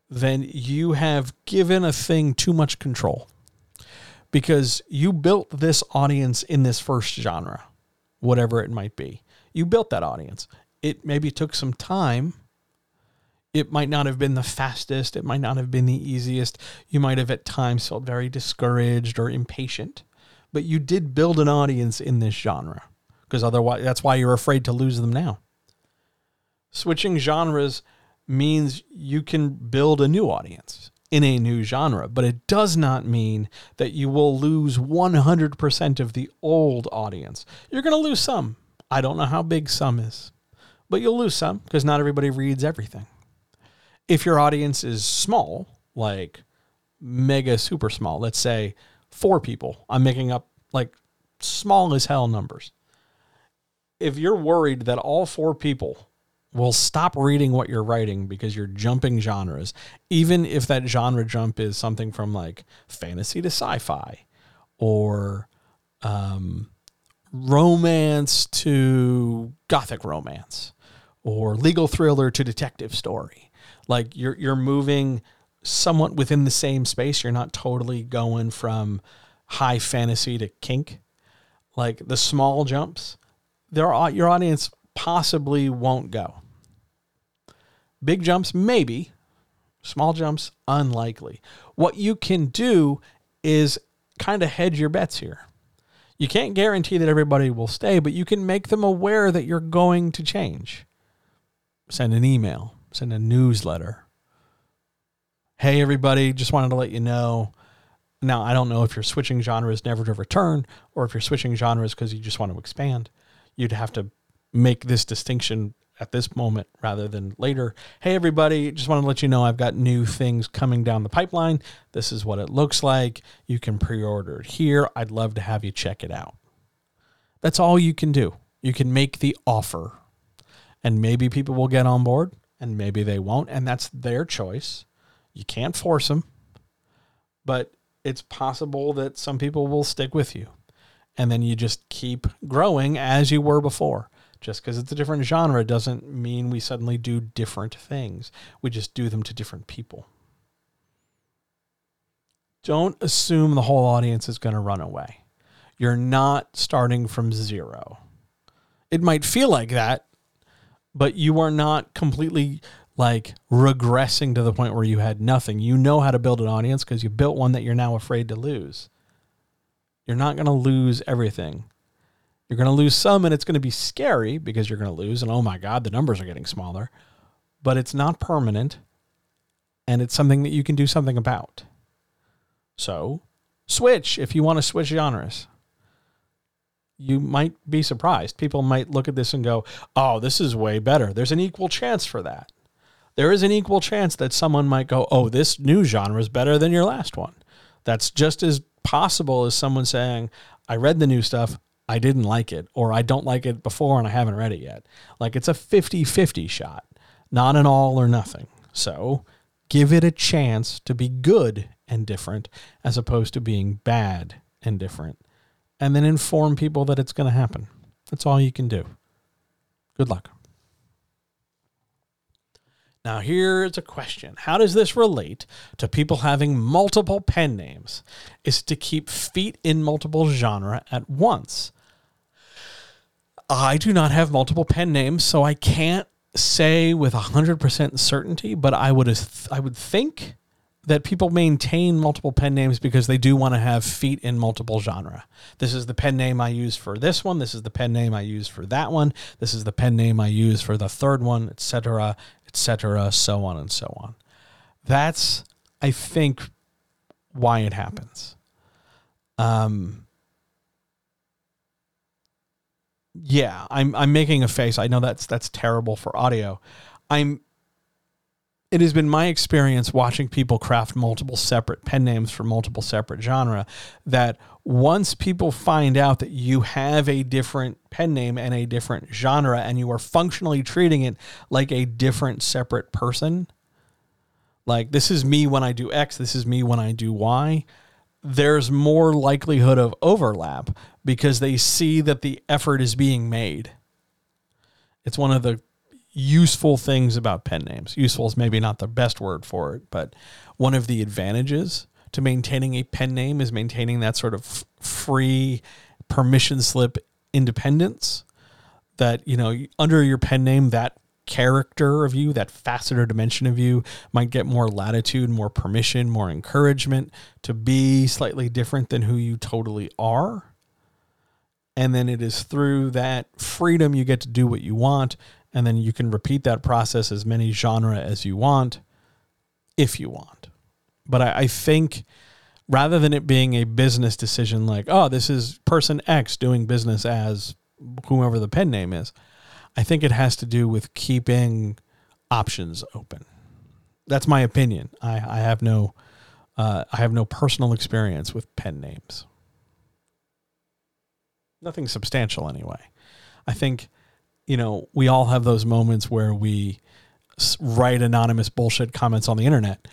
then you have given a thing too much control. Because you built this audience in this first genre whatever it might be. You built that audience. It maybe took some time. It might not have been the fastest. It might not have been the easiest. You might have at times felt very discouraged or impatient, but you did build an audience in this genre because otherwise, that's why you're afraid to lose them now. Switching genres means you can build a new audience in a new genre, but it does not mean that you will lose 100% of the old audience. You're going to lose some. I don't know how big some is, but you'll lose some because not everybody reads everything. If your audience is small, like mega super small, let's say four people, I'm making up like small as hell numbers. If you're worried that all four people will stop reading what you're writing because you're jumping genres, even if that genre jump is something from like fantasy to sci fi or um, romance to gothic romance or legal thriller to detective story. Like you're, you're moving somewhat within the same space. You're not totally going from high fantasy to kink. Like the small jumps, there are, your audience possibly won't go. Big jumps, maybe. Small jumps, unlikely. What you can do is kind of hedge your bets here. You can't guarantee that everybody will stay, but you can make them aware that you're going to change. Send an email, send a newsletter. Hey, everybody, just wanted to let you know. Now, I don't know if you're switching genres never to return or if you're switching genres because you just want to expand. You'd have to make this distinction at this moment rather than later. Hey, everybody, just want to let you know I've got new things coming down the pipeline. This is what it looks like. You can pre order it here. I'd love to have you check it out. That's all you can do. You can make the offer. And maybe people will get on board and maybe they won't. And that's their choice. You can't force them. But it's possible that some people will stick with you. And then you just keep growing as you were before. Just because it's a different genre doesn't mean we suddenly do different things. We just do them to different people. Don't assume the whole audience is going to run away. You're not starting from zero. It might feel like that, but you are not completely like regressing to the point where you had nothing. You know how to build an audience because you built one that you're now afraid to lose. You're not going to lose everything. You're going to lose some, and it's going to be scary because you're going to lose. And oh my God, the numbers are getting smaller. But it's not permanent, and it's something that you can do something about. So, switch if you want to switch genres. You might be surprised. People might look at this and go, oh, this is way better. There's an equal chance for that. There is an equal chance that someone might go, oh, this new genre is better than your last one. That's just as possible as someone saying, I read the new stuff, I didn't like it, or I don't like it before and I haven't read it yet. Like it's a 50 50 shot, not an all or nothing. So give it a chance to be good and different as opposed to being bad and different. And then inform people that it's going to happen. That's all you can do. Good luck. Now, here's a question How does this relate to people having multiple pen names? Is to keep feet in multiple genre at once. I do not have multiple pen names, so I can't say with 100% certainty, but I would I would think that people maintain multiple pen names because they do want to have feet in multiple genre. This is the pen name I use for this one. This is the pen name I use for that one. This is the pen name I use for the third one, etc., etc., so on and so on. That's, I think, why it happens. Um, yeah, I'm I'm making a face. I know that's that's terrible for audio. I'm it has been my experience watching people craft multiple separate pen names for multiple separate genre that once people find out that you have a different pen name and a different genre and you are functionally treating it like a different separate person like this is me when I do X, this is me when I do Y, there's more likelihood of overlap because they see that the effort is being made. It's one of the useful things about pen names. Useful is maybe not the best word for it, but one of the advantages to maintaining a pen name is maintaining that sort of free permission slip independence that you know under your pen name that character of you that facet or dimension of you might get more latitude more permission more encouragement to be slightly different than who you totally are. And then it is through that freedom you get to do what you want. And then you can repeat that process as many genre as you want if you want. But I, I, think rather than it being a business decision like oh this is person x doing business as whomever the pen name is i think it has to do with keeping options open that's my opinion i, I have no uh, i have no personal experience with pen names nothing substantial anyway i think you know, we all have those moments where we write anonymous bullshit comments on the internet.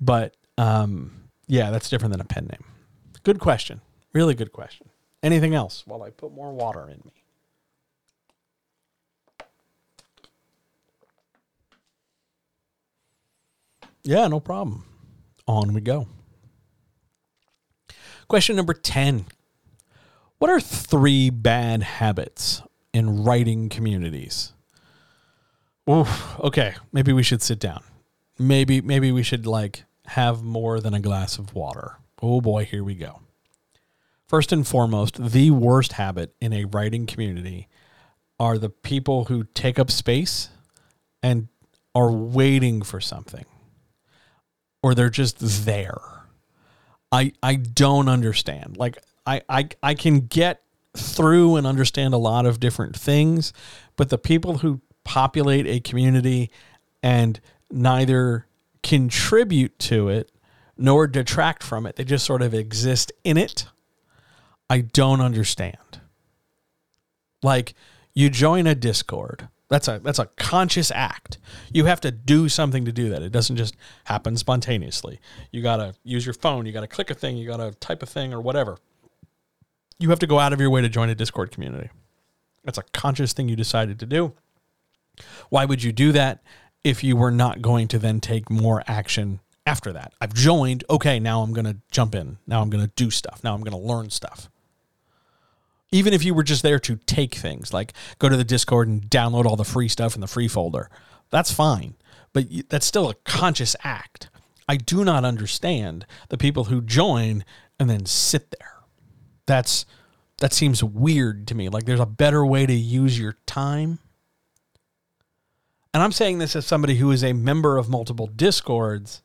But um, yeah, that's different than a pen name. Good question. Really good question. Anything else while I put more water in me? Yeah, no problem. On we go. Question number 10. What are three bad habits in writing communities. Oof, okay, maybe we should sit down. Maybe maybe we should like have more than a glass of water. Oh boy, here we go. First and foremost, the worst habit in a writing community are the people who take up space and are waiting for something or they're just there. I I don't understand. Like I I I can get through and understand a lot of different things, but the people who populate a community and neither contribute to it nor detract from it, they just sort of exist in it. I don't understand. Like you join a Discord. That's a that's a conscious act. You have to do something to do that. It doesn't just happen spontaneously. You got to use your phone, you got to click a thing, you got to type a thing or whatever. You have to go out of your way to join a Discord community. That's a conscious thing you decided to do. Why would you do that if you were not going to then take more action after that? I've joined. Okay, now I'm going to jump in. Now I'm going to do stuff. Now I'm going to learn stuff. Even if you were just there to take things, like go to the Discord and download all the free stuff in the free folder, that's fine. But that's still a conscious act. I do not understand the people who join and then sit there. That's that seems weird to me. Like there's a better way to use your time. And I'm saying this as somebody who is a member of multiple discords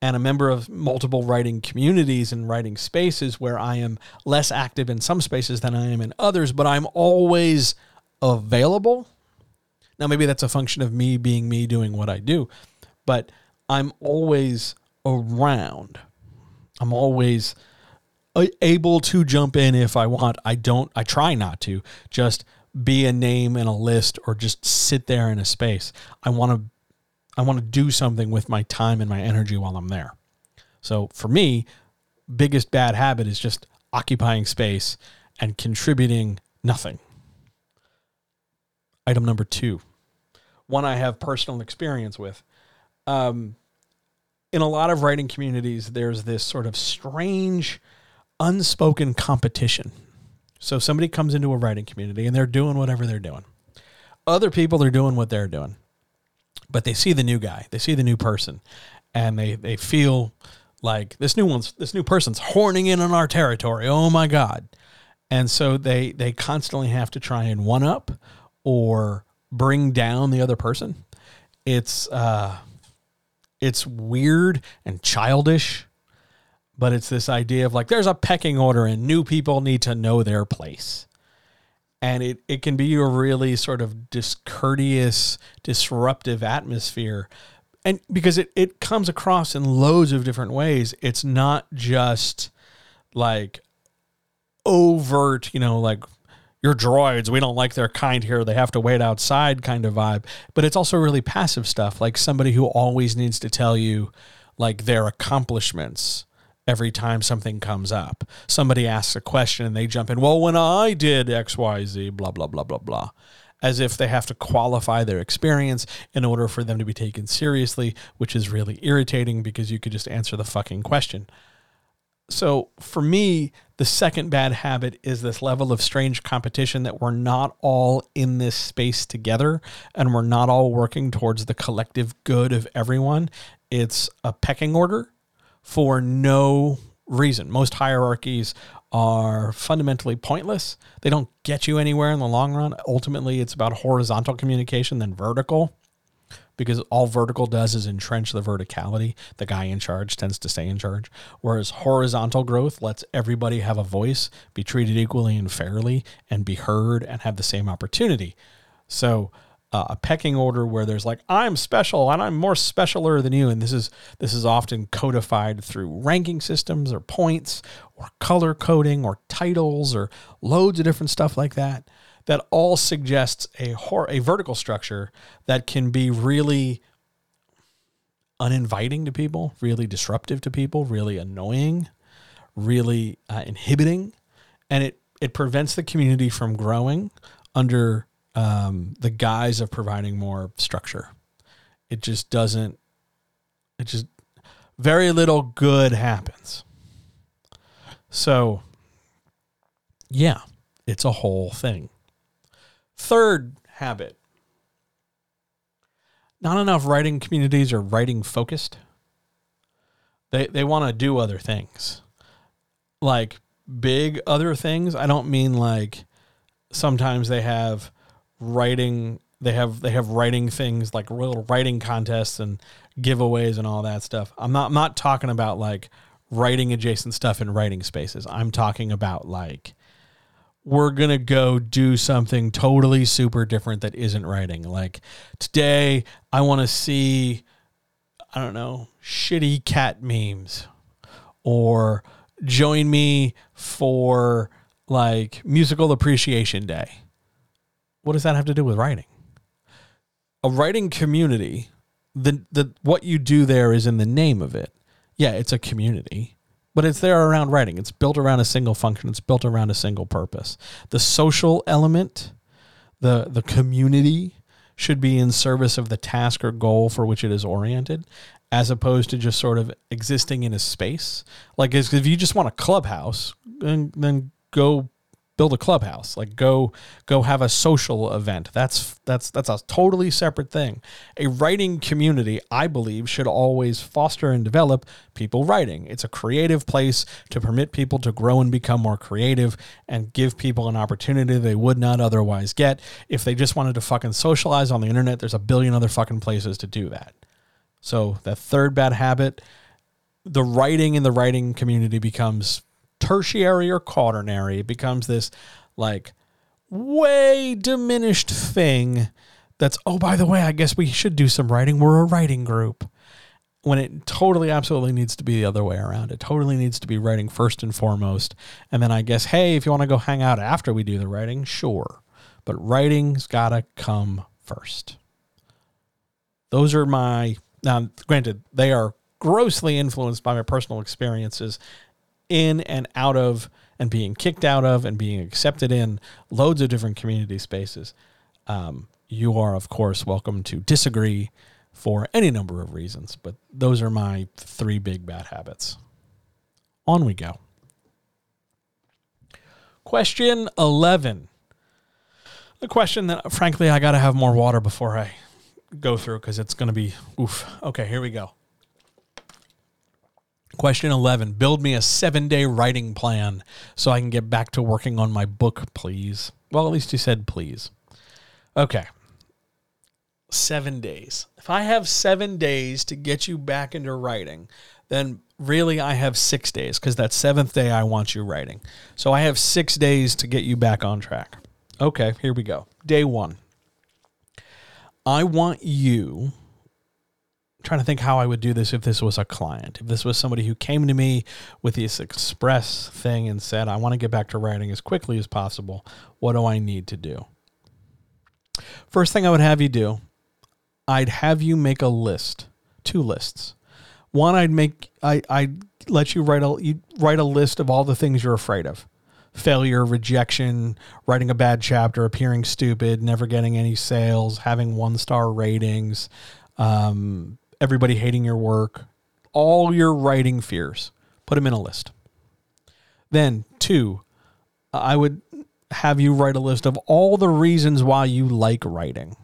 and a member of multiple writing communities and writing spaces where I am less active in some spaces than I am in others, but I'm always available. Now, maybe that's a function of me being me doing what I do, but I'm always around. I'm always able to jump in if I want. I don't, I try not to just be a name in a list or just sit there in a space. I want to I want to do something with my time and my energy while I'm there. So for me, biggest bad habit is just occupying space and contributing nothing. Item number two, one I have personal experience with. Um, in a lot of writing communities, there's this sort of strange, unspoken competition. So somebody comes into a writing community and they're doing whatever they're doing. Other people are doing what they're doing but they see the new guy, they see the new person, and they they feel like this new one's this new person's horning in on our territory. Oh my god! And so they they constantly have to try and one up or bring down the other person. It's uh, it's weird and childish, but it's this idea of like there's a pecking order and new people need to know their place and it, it can be a really sort of discourteous, disruptive atmosphere. And because it, it comes across in loads of different ways, it's not just like overt, you know, like your droids, we don't like their kind here, they have to wait outside kind of vibe. But it's also really passive stuff, like somebody who always needs to tell you like their accomplishments every time something comes up. Somebody asks a question and they jump in, well, when I did XYZ, blah, blah, blah, blah, blah. As if they have to qualify their experience in order for them to be taken seriously, which is really irritating because you could just answer the fucking question. So for me, the second bad habit is this level of strange competition that we're not all in this space together and we're not all working towards the collective good of everyone. It's a pecking order for no reason. Most hierarchies are fundamentally pointless. They don't get you anywhere in the long run. Ultimately, it's about horizontal communication than vertical because all vertical does is entrench the verticality. The guy in charge tends to stay in charge. Whereas horizontal growth lets everybody have a voice, be treated equally and fairly, and be heard and have the same opportunity. So, uh, a pecking order where there's like I'm special and I'm more specialer than you, and this is this is often codified through ranking systems or points or color coding or titles or loads of different stuff like that. That all suggests a hor- a vertical structure that can be really uninviting to people, really disruptive to people, really annoying, really uh, inhibiting, and it it prevents the community from growing under um, the guise of providing more structure. It just doesn't. It just very little good happens. So, yeah, it's a whole thing. Third habit not enough writing communities are writing focused. They, they want to do other things. Like big other things. I don't mean like sometimes they have writing they have they have writing things like little writing contests and giveaways and all that stuff. I'm not I'm not talking about like writing adjacent stuff in writing spaces. I'm talking about like we're going to go do something totally super different that isn't writing. Like today I want to see I don't know, shitty cat memes or join me for like musical appreciation day what does that have to do with writing? A writing community, the the what you do there is in the name of it. Yeah, it's a community, but it's there around writing. It's built around a single function. It's built around a single purpose. The social element, the the community should be in service of the task or goal for which it is oriented as opposed to just sort of existing in a space like if you just want a clubhouse then, then go build a clubhouse like go go have a social event. That's that's that's a totally separate thing. A writing community i believe should always foster and develop people writing. It's a creative place to permit people to grow and become more creative and give people an opportunity they would not otherwise get. If they just wanted to fucking socialize on the internet there's a billion other fucking places to do that. So that third bad habit the writing in the writing community becomes tertiary or quaternary. It becomes this like way diminished thing that's, oh, by the way, I guess we should do some writing. We're a writing group. When it totally, absolutely needs to be the other way around. It totally needs to be writing first and foremost. And then I guess, hey, if you want to go hang out after we do the writing, sure. But writing's got to come first. Those are my, now, granted, they are grossly influenced by my personal experiences in and out of and being kicked out of and being accepted in loads of different community spaces. Um, you are, of course, welcome to disagree for any number of reasons, but those are my three big bad habits. On we go. Question 11. A question that, frankly, I got to have more water before I go through because it's going to be oof. Okay, here we go. Question 11 Build me a seven day writing plan so I can get back to working on my book, please. Well, at least you said please. Okay. Seven days. If I have seven days to get you back into writing, then really I have six days because that seventh day I want you writing. So I have six days to get you back on track. Okay, here we go. Day one. I want you trying to think how I would do this if this was a client. If this was somebody who came to me with this express thing and said, I want to get back to writing as quickly as possible, what do I need to do? First thing I would have you do, I'd have you make a list, two lists. One, I'd make, I, I'd let you write a, you write a list of all the things you're afraid of failure, rejection, writing a bad chapter, appearing stupid, never getting any sales, having one star ratings, um, everybody hating your work, all your writing fears. Put them in a list. Then, two, I would have you write a list of all the reasons why you like writing,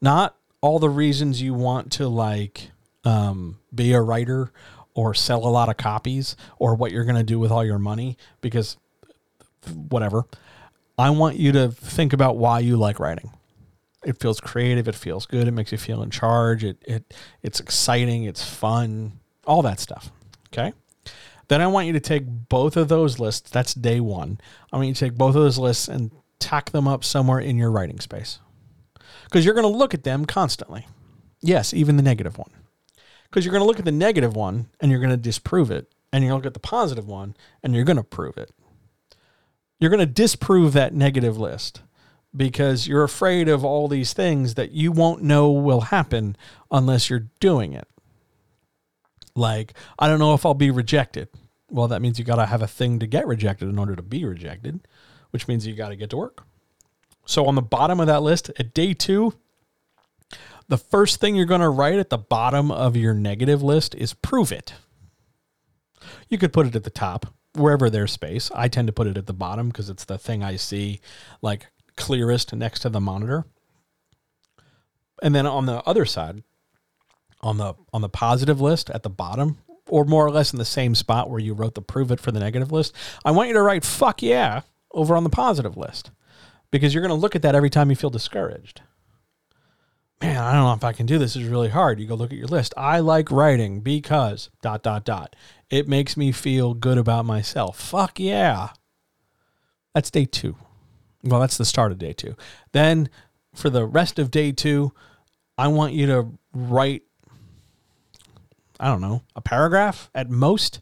not all the reasons you want to like um, be a writer or sell a lot of copies or what you're going to do with all your money because whatever. I want you to think about why you like writing it feels creative it feels good it makes you feel in charge it, it it's exciting it's fun all that stuff okay? Then i want you to take both of those lists that's day one i want you to take both of those lists and tack them up somewhere in your writing space. Because you're going to look at them constantly. Yes even the negative one. Because you're going to look at the negative one and you're going to disprove it and you're going to look at the positive one and you're going to prove it. You're going to disprove that negative list because you're afraid of all these things that you won't know will happen unless you're doing it. Like, I don't know if I'll be rejected. Well, that means you got to have a thing to get rejected in order to be rejected, which means you got to get to work. So, on the bottom of that list, at day two, the first thing you're going to write at the bottom of your negative list is prove it. You could put it at the top, wherever there's space. I tend to put it at the bottom because it's the thing I see like clearest next to the monitor. And then on the other side, on the on the positive list at the bottom, or more or less in the same spot where you wrote the prove it for the negative list, I want you to write fuck yeah over on the positive list. Because you're going to look at that every time you feel discouraged. Man, I don't know if I can do this. It's really hard. You go look at your list. I like writing because dot dot dot. It makes me feel good about myself. Fuck yeah. That's day two. Well, that's the start of day two. Then for the rest of day two, I want you to write, I don't know, a paragraph at most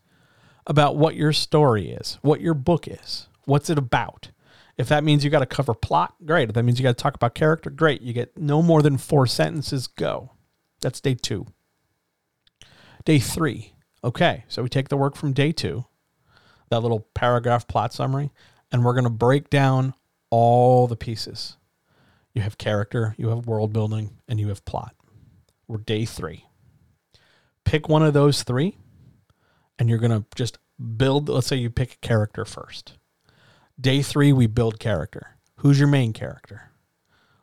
about what your story is, what your book is, what's it about. If that means you got to cover plot, great. If that means you got to talk about character, great. You get no more than four sentences, go. That's day two. Day three. Okay, so we take the work from day two, that little paragraph plot summary, and we're going to break down all the pieces. You have character, you have world building, and you have plot. We're day three. Pick one of those three, and you're going to just build. Let's say you pick character first. Day three, we build character. Who's your main character?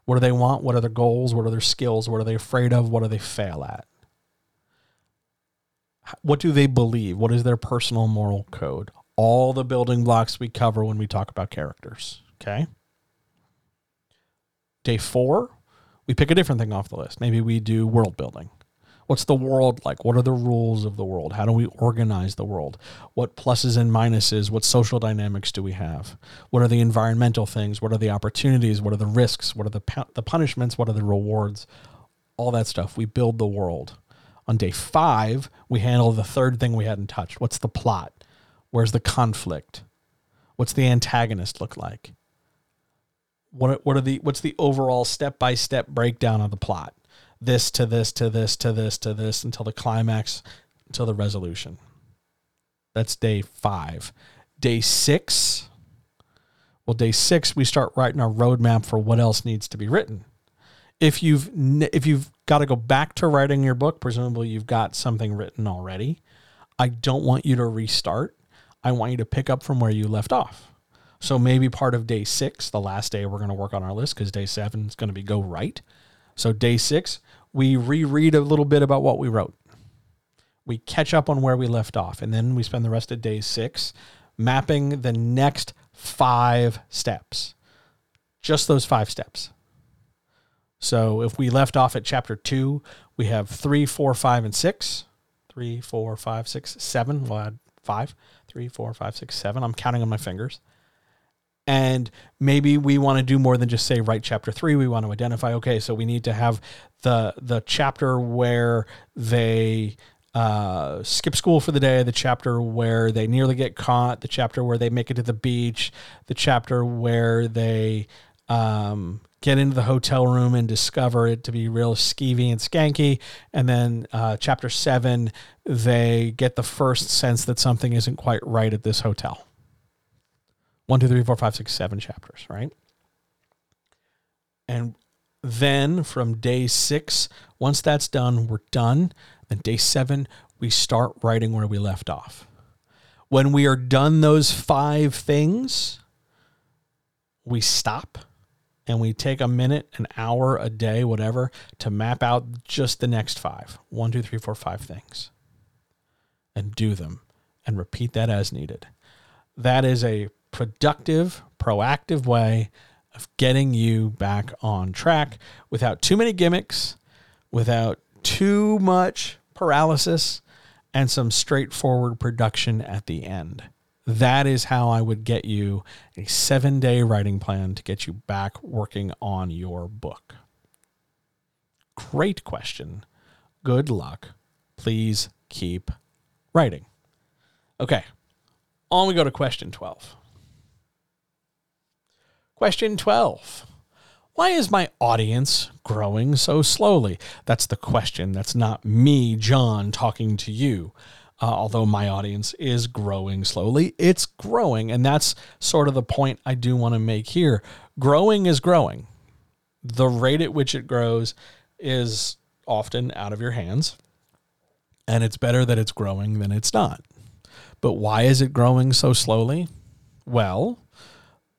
What do they want? What are their goals? What are their skills? What are they afraid of? What do they fail at? What do they believe? What is their personal moral code? All the building blocks we cover when we talk about characters. Okay. Day four, we pick a different thing off the list. Maybe we do world building. What's the world like? What are the rules of the world? How do we organize the world? What pluses and minuses? What social dynamics do we have? What are the environmental things? What are the opportunities? What are the risks? What are the the punishments? What are the rewards? All that stuff. We build the world. On day 5, we handle the third thing we hadn't touched. What's the plot? Where's the conflict? What's the antagonist look like? What what are the what's the overall step-by-step breakdown of the plot? this to this to this to this to this until the climax, until the resolution. That's day five. Day six, well, day six, we start writing our roadmap for what else needs to be written. If you've if you've got to go back to writing your book, presumably you've got something written already. I don't want you to restart. I want you to pick up from where you left off. So maybe part of day six, the last day we're going to work on our list, because day seven is going to be go right. So day six, we reread a little bit about what we wrote. We catch up on where we left off, and then we spend the rest of day six mapping the next five steps. Just those five steps. So if we left off at chapter two, we have three, four, five, and six. Three, four, five, six, seven. We'll add five. Three, four, five, six, seven. I'm counting on my fingers and maybe we want to do more than just say write chapter three we want to identify okay so we need to have the the chapter where they uh, skip school for the day the chapter where they nearly get caught the chapter where they make it to the beach the chapter where they um, get into the hotel room and discover it to be real skeevy and skanky. And then uh, chapter seven they get the first sense that something isn't quite right at this hotel one, two, three, four, five, six, seven chapters, right? And then from day six, once that's done, we're done. Then day seven, we start writing where we left off. When we are done those five things, we stop and we take a minute, an hour, a day, whatever, to map out just the next five one, two, three, four, five things and do them and repeat that as needed. That is a productive, proactive way of getting you back on track without too many gimmicks, without too much paralysis, and some straightforward production at the end. That is how I would get you a seven day writing plan to get you back working on your book. Great question. Good luck. Please keep writing. Okay, on we go to question 12. Question 12. Why is my audience growing so slowly? That's the question. That's not me, John, talking to you. Uh, although my audience is growing slowly, it's growing. And that's sort of the point I do want to make here. Growing is growing. The rate at which it grows is often out of your hands. And it's better that it's growing than it's not. But why is it growing so slowly? Well,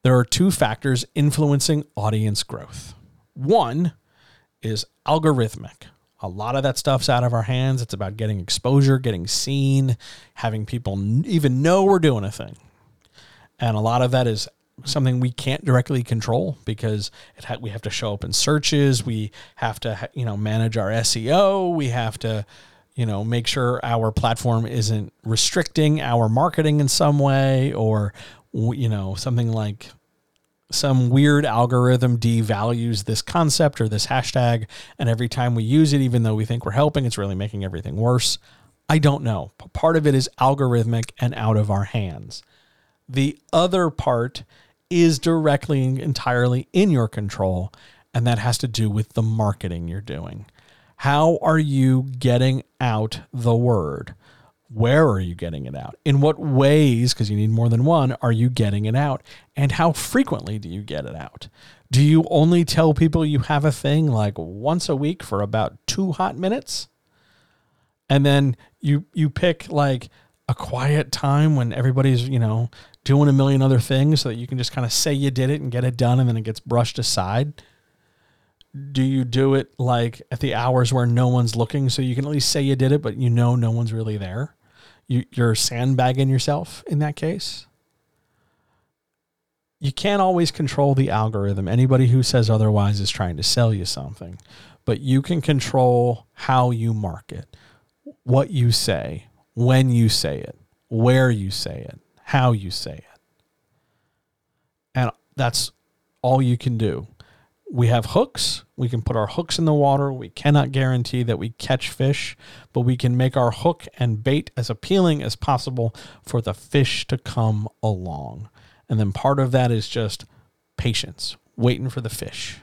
there are two factors influencing audience growth. One is algorithmic. A lot of that stuff's out of our hands. It's about getting exposure, getting seen, having people even know we're doing a thing. And a lot of that is something we can't directly control because ha- we have to show up in searches, we have to ha- you know manage our SEO, we have to you know make sure our platform isn't restricting our marketing in some way or you know, something like some weird algorithm devalues this concept or this hashtag. And every time we use it, even though we think we're helping, it's really making everything worse. I don't know. Part of it is algorithmic and out of our hands. The other part is directly and entirely in your control, and that has to do with the marketing you're doing. How are you getting out the word? Where are you getting it out? In what ways, because you need more than one, are you getting it out? And how frequently do you get it out? Do you only tell people you have a thing like once a week for about two hot minutes? And then you you pick like a quiet time when everybody's, you know, doing a million other things so that you can just kind of say you did it and get it done and then it gets brushed aside? Do you do it like at the hours where no one's looking so you can at least say you did it, but you know no one's really there? You, you're sandbagging yourself in that case. You can't always control the algorithm. Anybody who says otherwise is trying to sell you something, but you can control how you market, what you say, when you say it, where you say it, how you say it. And that's all you can do. We have hooks. We can put our hooks in the water. We cannot guarantee that we catch fish, but we can make our hook and bait as appealing as possible for the fish to come along. And then part of that is just patience, waiting for the fish.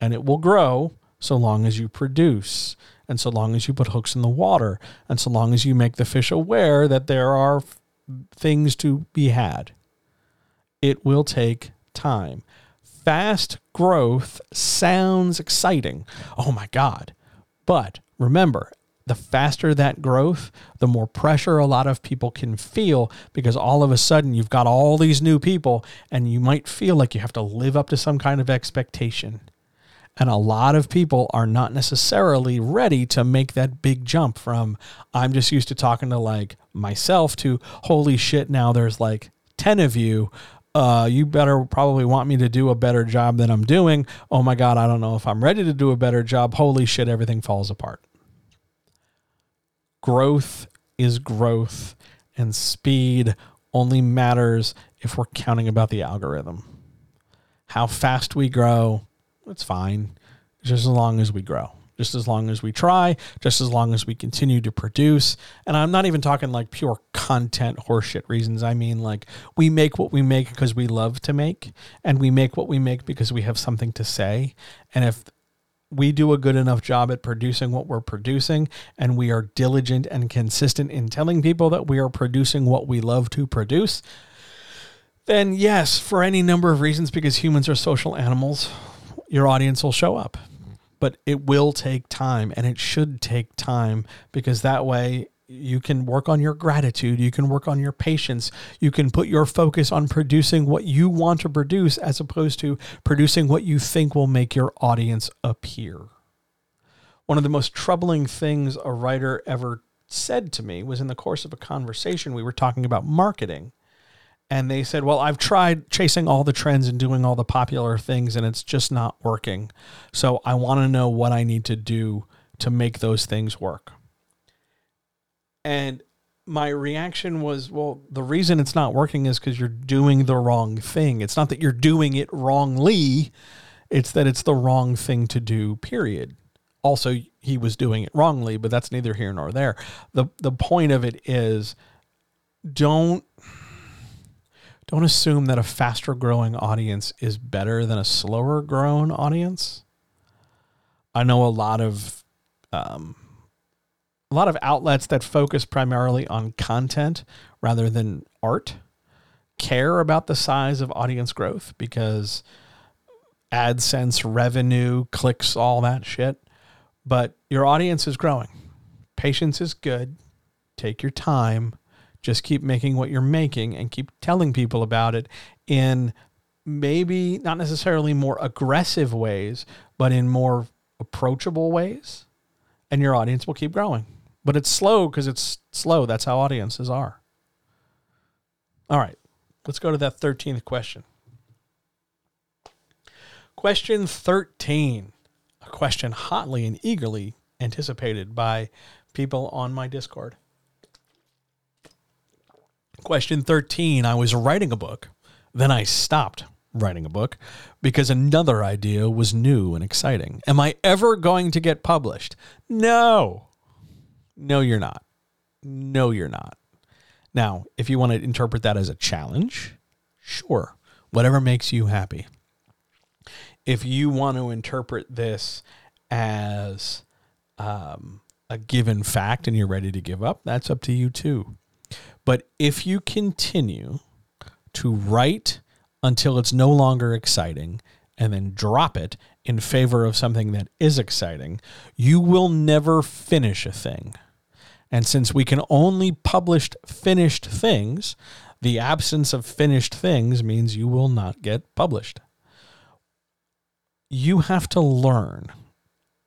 And it will grow so long as you produce, and so long as you put hooks in the water, and so long as you make the fish aware that there are things to be had. It will take time fast growth sounds exciting. Oh my God. But remember, the faster that growth, the more pressure a lot of people can feel because all of a sudden you've got all these new people and you might feel like you have to live up to some kind of expectation. And a lot of people are not necessarily ready to make that big jump from I'm just used to talking to like myself to holy shit, now there's like 10 of you uh, you better probably want me to do a better job than I'm doing. Oh my God, I don't know if I'm ready to do a better job. Holy shit, everything falls apart. Growth is growth, and speed only matters if we're counting about the algorithm. How fast we grow, it's fine, just as long as we grow just as long as we try, just as long as we continue to produce. And I'm not even talking like pure content horseshit reasons. I mean, like we make what we make because we love to make, and we make what we make because we have something to say. And if we do a good enough job at producing what we're producing, and we are diligent and consistent in telling people that we are producing what we love to produce, then yes, for any number of reasons, because humans are social animals, your audience will show up but it will take time and it should take time because that way you can work on your gratitude, you can work on your patience, you can put your focus on producing what you want to produce as opposed to producing what you think will make your audience appear. One of the most troubling things a writer ever said to me was in the course of a conversation we were talking about marketing and they said, Well, I've tried chasing all the trends and doing all the popular things, and it's just not working. So I want to know what I need to do to make those things work. And my reaction was, Well, the reason it's not working is because you're doing the wrong thing. It's not that you're doing it wrongly, it's that it's the wrong thing to do, period. Also, he was doing it wrongly, but that's neither here nor there. The, the point of it is don't don't assume that a faster growing audience is better than a slower grown audience. I know a lot of um, a lot of outlets that focus primarily on content rather than art care about the size of audience growth because AdSense revenue, clicks, all that shit. But your audience is growing. Patience is good. Take your time just keep making what you're making and keep telling people about it in maybe not necessarily more aggressive ways, but in more approachable ways. And your audience will keep growing. But it's slow because it's slow. That's how audiences are. All right, let's go to that 13th question. Question 13, a question hotly and eagerly anticipated by people on my Discord. Question 13 I was writing a book, then I stopped writing a book because another idea was new and exciting. Am I ever going to get published? No. No, you're not. No, you're not. Now, if you want to interpret that as a challenge, Sure, whatever makes you happy. If you want to interpret this as um, a given fact and you're ready to give up, that's up to you too. But if you continue to write until it's no longer exciting and then drop it in favor of something that is exciting, you will never finish a thing. And since we can only publish finished things, the absence of finished things means you will not get published. You have to learn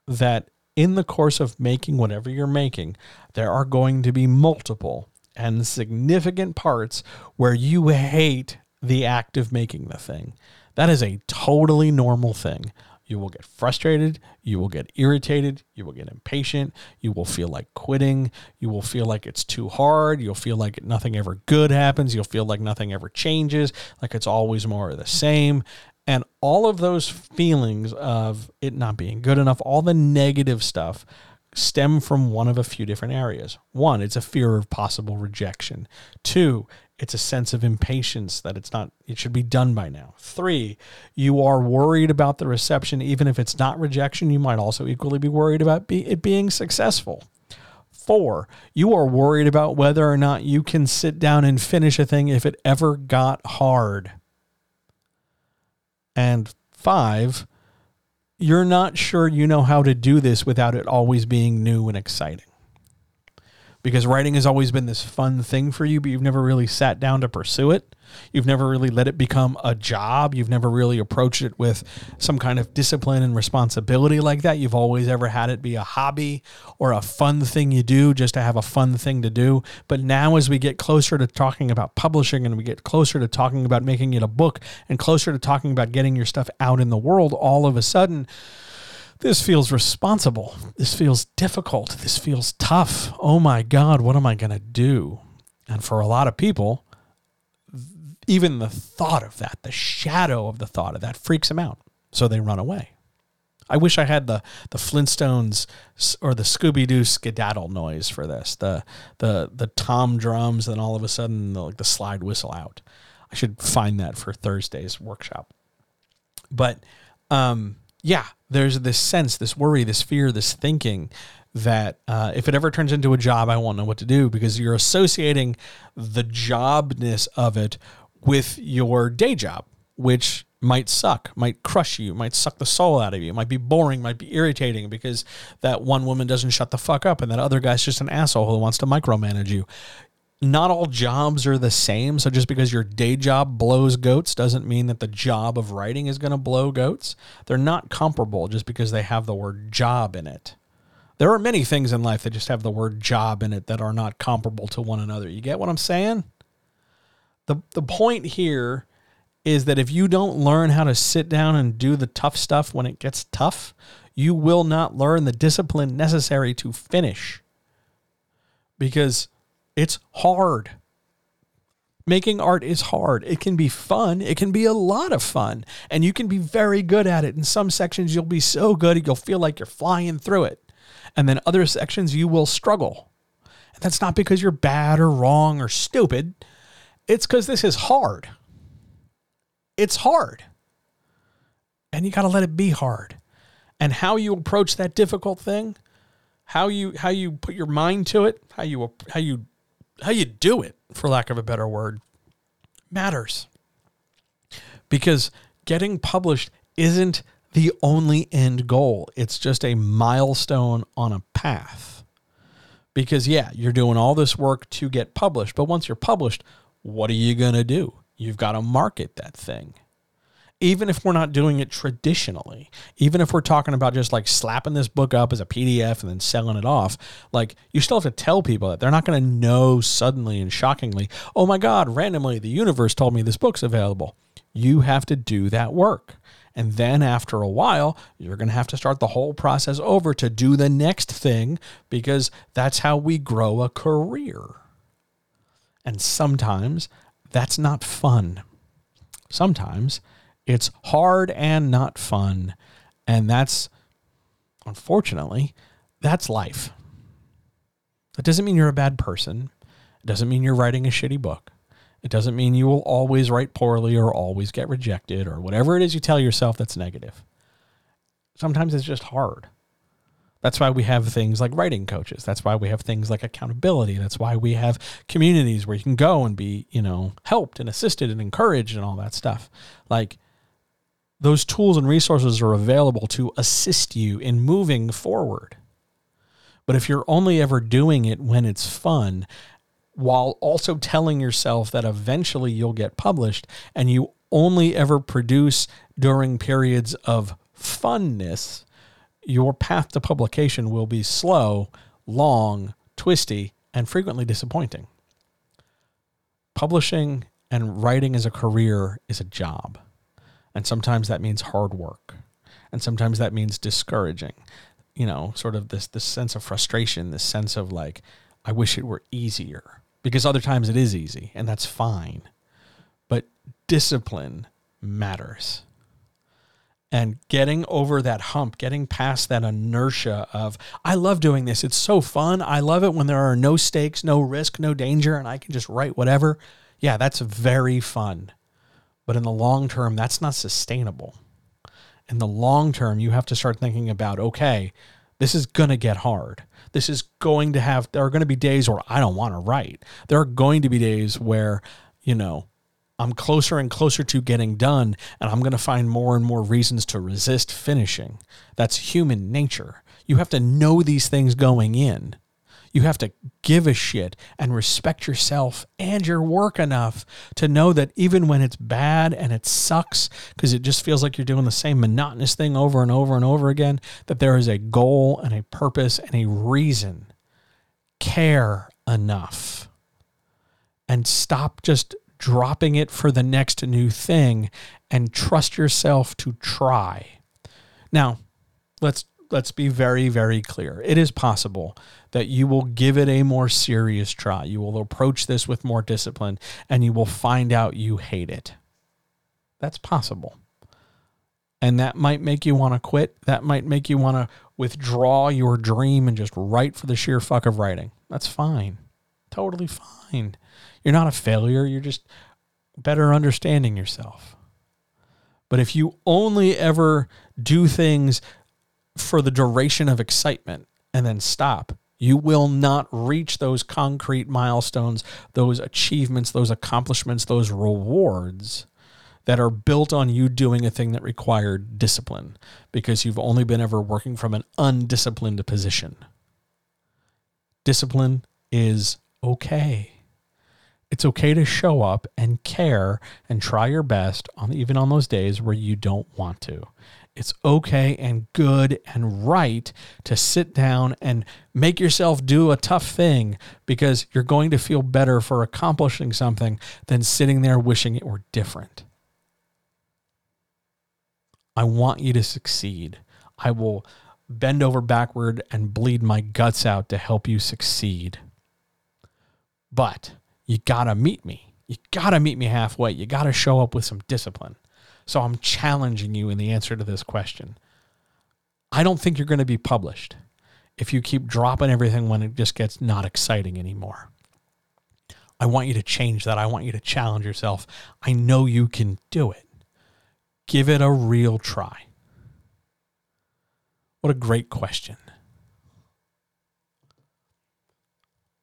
that in the course of making whatever you're making, there are going to be multiple and significant parts where you hate the act of making the thing. That is a totally normal thing. You will get frustrated. You will get irritated. You will get impatient. You will feel like quitting. You will feel like it's too hard. You'll feel like nothing ever good happens. You'll feel like nothing ever changes, like it's always more of the same. And all of those feelings of it not being good enough, all the negative stuff stem from one of a few different areas. One, it's a fear of possible rejection. Two, it's a sense of impatience that it's not it should be done by now. 3, you are worried about the reception even if it's not rejection, you might also equally be worried about be, it being successful. 4, you are worried about whether or not you can sit down and finish a thing if it ever got hard. And 5, you're not sure you know how to do this without it always being new and exciting. Because writing has always been this fun thing for you, but you've never really sat down to pursue it. You've never really let it become a job. You've never really approached it with some kind of discipline and responsibility like that. You've always ever had it be a hobby or a fun thing you do just to have a fun thing to do. But now, as we get closer to talking about publishing and we get closer to talking about making it a book and closer to talking about getting your stuff out in the world, all of a sudden, this feels responsible. This feels difficult. This feels tough. Oh my God, what am I going to do? And for a lot of people, even the thought of that, the shadow of the thought of that freaks them out. So they run away. I wish I had the the Flintstones or the Scooby Doo skedaddle noise for this. The the the tom drums, and all of a sudden the, like the slide whistle out. I should find that for Thursday's workshop. But um, yeah, there's this sense, this worry, this fear, this thinking that uh, if it ever turns into a job, I won't know what to do because you're associating the jobness of it with your day job, which might suck, might crush you, might suck the soul out of you, might be boring, might be irritating because that one woman doesn't shut the fuck up and that other guy's just an asshole who wants to micromanage you. Not all jobs are the same. So just because your day job blows goats doesn't mean that the job of writing is going to blow goats. They're not comparable just because they have the word job in it. There are many things in life that just have the word job in it that are not comparable to one another. You get what I'm saying? The the point here is that if you don't learn how to sit down and do the tough stuff when it gets tough, you will not learn the discipline necessary to finish. Because it's hard. Making art is hard. It can be fun. It can be a lot of fun. And you can be very good at it. In some sections, you'll be so good, you'll feel like you're flying through it. And then other sections, you will struggle. And that's not because you're bad or wrong or stupid. It's because this is hard. It's hard. And you got to let it be hard. And how you approach that difficult thing, how you how you put your mind to it, how you how you how you do it, for lack of a better word, matters. Because getting published isn't the only end goal. It's just a milestone on a path. Because, yeah, you're doing all this work to get published, but once you're published, what are you going to do? You've got to market that thing. Even if we're not doing it traditionally, even if we're talking about just like slapping this book up as a PDF and then selling it off, like you still have to tell people that they're not going to know suddenly and shockingly, oh my God, randomly the universe told me this book's available. You have to do that work. And then after a while, you're going to have to start the whole process over to do the next thing because that's how we grow a career. And sometimes that's not fun. Sometimes it's hard and not fun. And that's, unfortunately, that's life. That doesn't mean you're a bad person. It doesn't mean you're writing a shitty book. It doesn't mean you will always write poorly or always get rejected or whatever it is you tell yourself that's negative. Sometimes it's just hard. That's why we have things like writing coaches. That's why we have things like accountability. That's why we have communities where you can go and be, you know, helped and assisted and encouraged and all that stuff. Like those tools and resources are available to assist you in moving forward. But if you're only ever doing it when it's fun, while also telling yourself that eventually you'll get published and you only ever produce during periods of funness, your path to publication will be slow, long, twisty, and frequently disappointing. Publishing and writing as a career is a job. And sometimes that means hard work. And sometimes that means discouraging. You know, sort of this this sense of frustration, this sense of like, I wish it were easier. Because other times it is easy, and that's fine. But discipline matters and getting over that hump, getting past that inertia of, I love doing this. It's so fun. I love it when there are no stakes, no risk, no danger, and I can just write whatever. Yeah, that's very fun. But in the long term, that's not sustainable. In the long term, you have to start thinking about, okay, this is going to get hard. This is going to have, there are going to be days where I don't want to write. There are going to be days where, you know, I'm closer and closer to getting done, and I'm going to find more and more reasons to resist finishing. That's human nature. You have to know these things going in. You have to give a shit and respect yourself and your work enough to know that even when it's bad and it sucks, because it just feels like you're doing the same monotonous thing over and over and over again, that there is a goal and a purpose and a reason. Care enough and stop just dropping it for the next new thing and trust yourself to try. Now, let's let's be very very clear. It is possible that you will give it a more serious try. You will approach this with more discipline and you will find out you hate it. That's possible. And that might make you want to quit. That might make you want to withdraw your dream and just write for the sheer fuck of writing. That's fine. Totally fine. You're not a failure. You're just better understanding yourself. But if you only ever do things for the duration of excitement and then stop, you will not reach those concrete milestones, those achievements, those accomplishments, those rewards that are built on you doing a thing that required discipline because you've only been ever working from an undisciplined position. Discipline is okay. It's okay to show up and care and try your best on even on those days where you don't want to. It's okay and good and right to sit down and make yourself do a tough thing because you're going to feel better for accomplishing something than sitting there wishing it were different. I want you to succeed. I will bend over backward and bleed my guts out to help you succeed. But you got to meet me. You got to meet me halfway. You got to show up with some discipline. So I'm challenging you in the answer to this question. I don't think you're going to be published if you keep dropping everything when it just gets not exciting anymore. I want you to change that. I want you to challenge yourself. I know you can do it. Give it a real try. What a great question.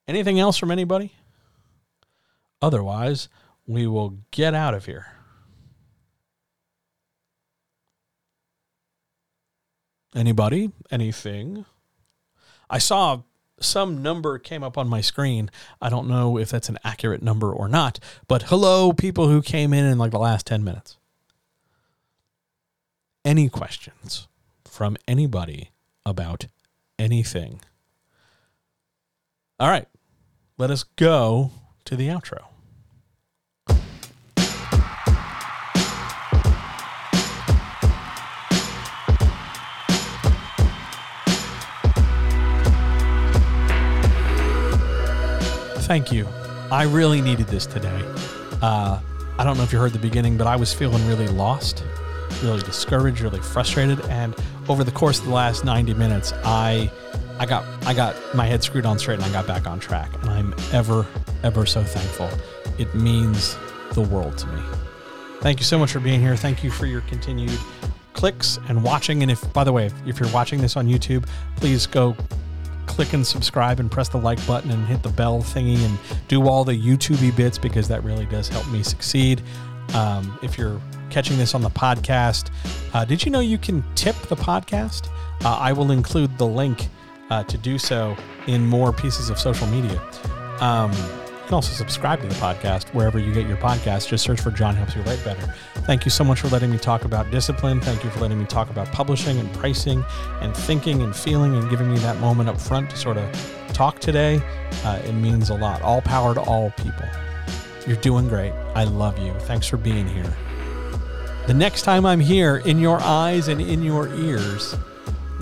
Anything else from anybody? Otherwise, we will get out of here. Anybody? Anything? I saw some number came up on my screen. I don't know if that's an accurate number or not, but hello, people who came in in like the last 10 minutes. Any questions from anybody about anything? All right, let us go to the outro. Thank you. I really needed this today. Uh, I don't know if you heard the beginning, but I was feeling really lost, really discouraged, really frustrated, and over the course of the last 90 minutes, I I got I got my head screwed on straight and I got back on track. And I'm ever, ever so thankful. It means the world to me. Thank you so much for being here. Thank you for your continued clicks and watching. And if, by the way, if you're watching this on YouTube, please go click and subscribe and press the like button and hit the bell thingy and do all the YouTubey bits because that really does help me succeed. Um, if you're catching this on the podcast, uh, did you know you can tip the podcast? Uh, I will include the link uh, to do so in more pieces of social media. Um, can also subscribe to the podcast wherever you get your podcast. Just search for John Helps You Write Better. Thank you so much for letting me talk about discipline. Thank you for letting me talk about publishing and pricing and thinking and feeling and giving me that moment up front to sort of talk today. Uh, it means a lot. All power to all people. You're doing great. I love you. Thanks for being here. The next time I'm here in your eyes and in your ears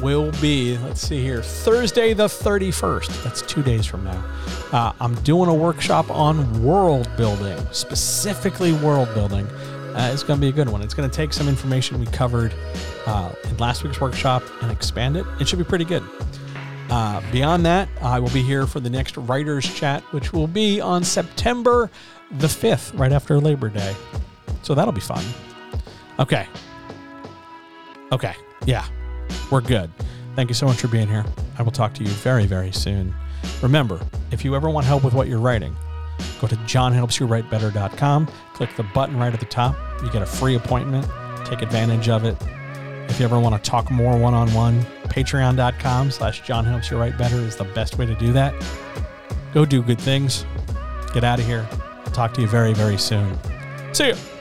will be, let's see here, Thursday the 31st. That's two days from now. Uh, I'm doing a workshop on world building, specifically world building. Uh, it's going to be a good one. It's going to take some information we covered uh, in last week's workshop and expand it. It should be pretty good. Uh, beyond that, I will be here for the next writers chat, which will be on September the 5th, right after Labor Day. So that'll be fun. Okay. Okay. Yeah. We're good. Thank you so much for being here. I will talk to you very, very soon. Remember, if you ever want help with what you're writing, go to johnhelpsyouwritebetter.com, click the button right at the top. You get a free appointment. Take advantage of it. If you ever want to talk more one-on-one, patreon.com slash johnhelpsyouwritebetter is the best way to do that. Go do good things. Get out of here. I'll Talk to you very, very soon. See you.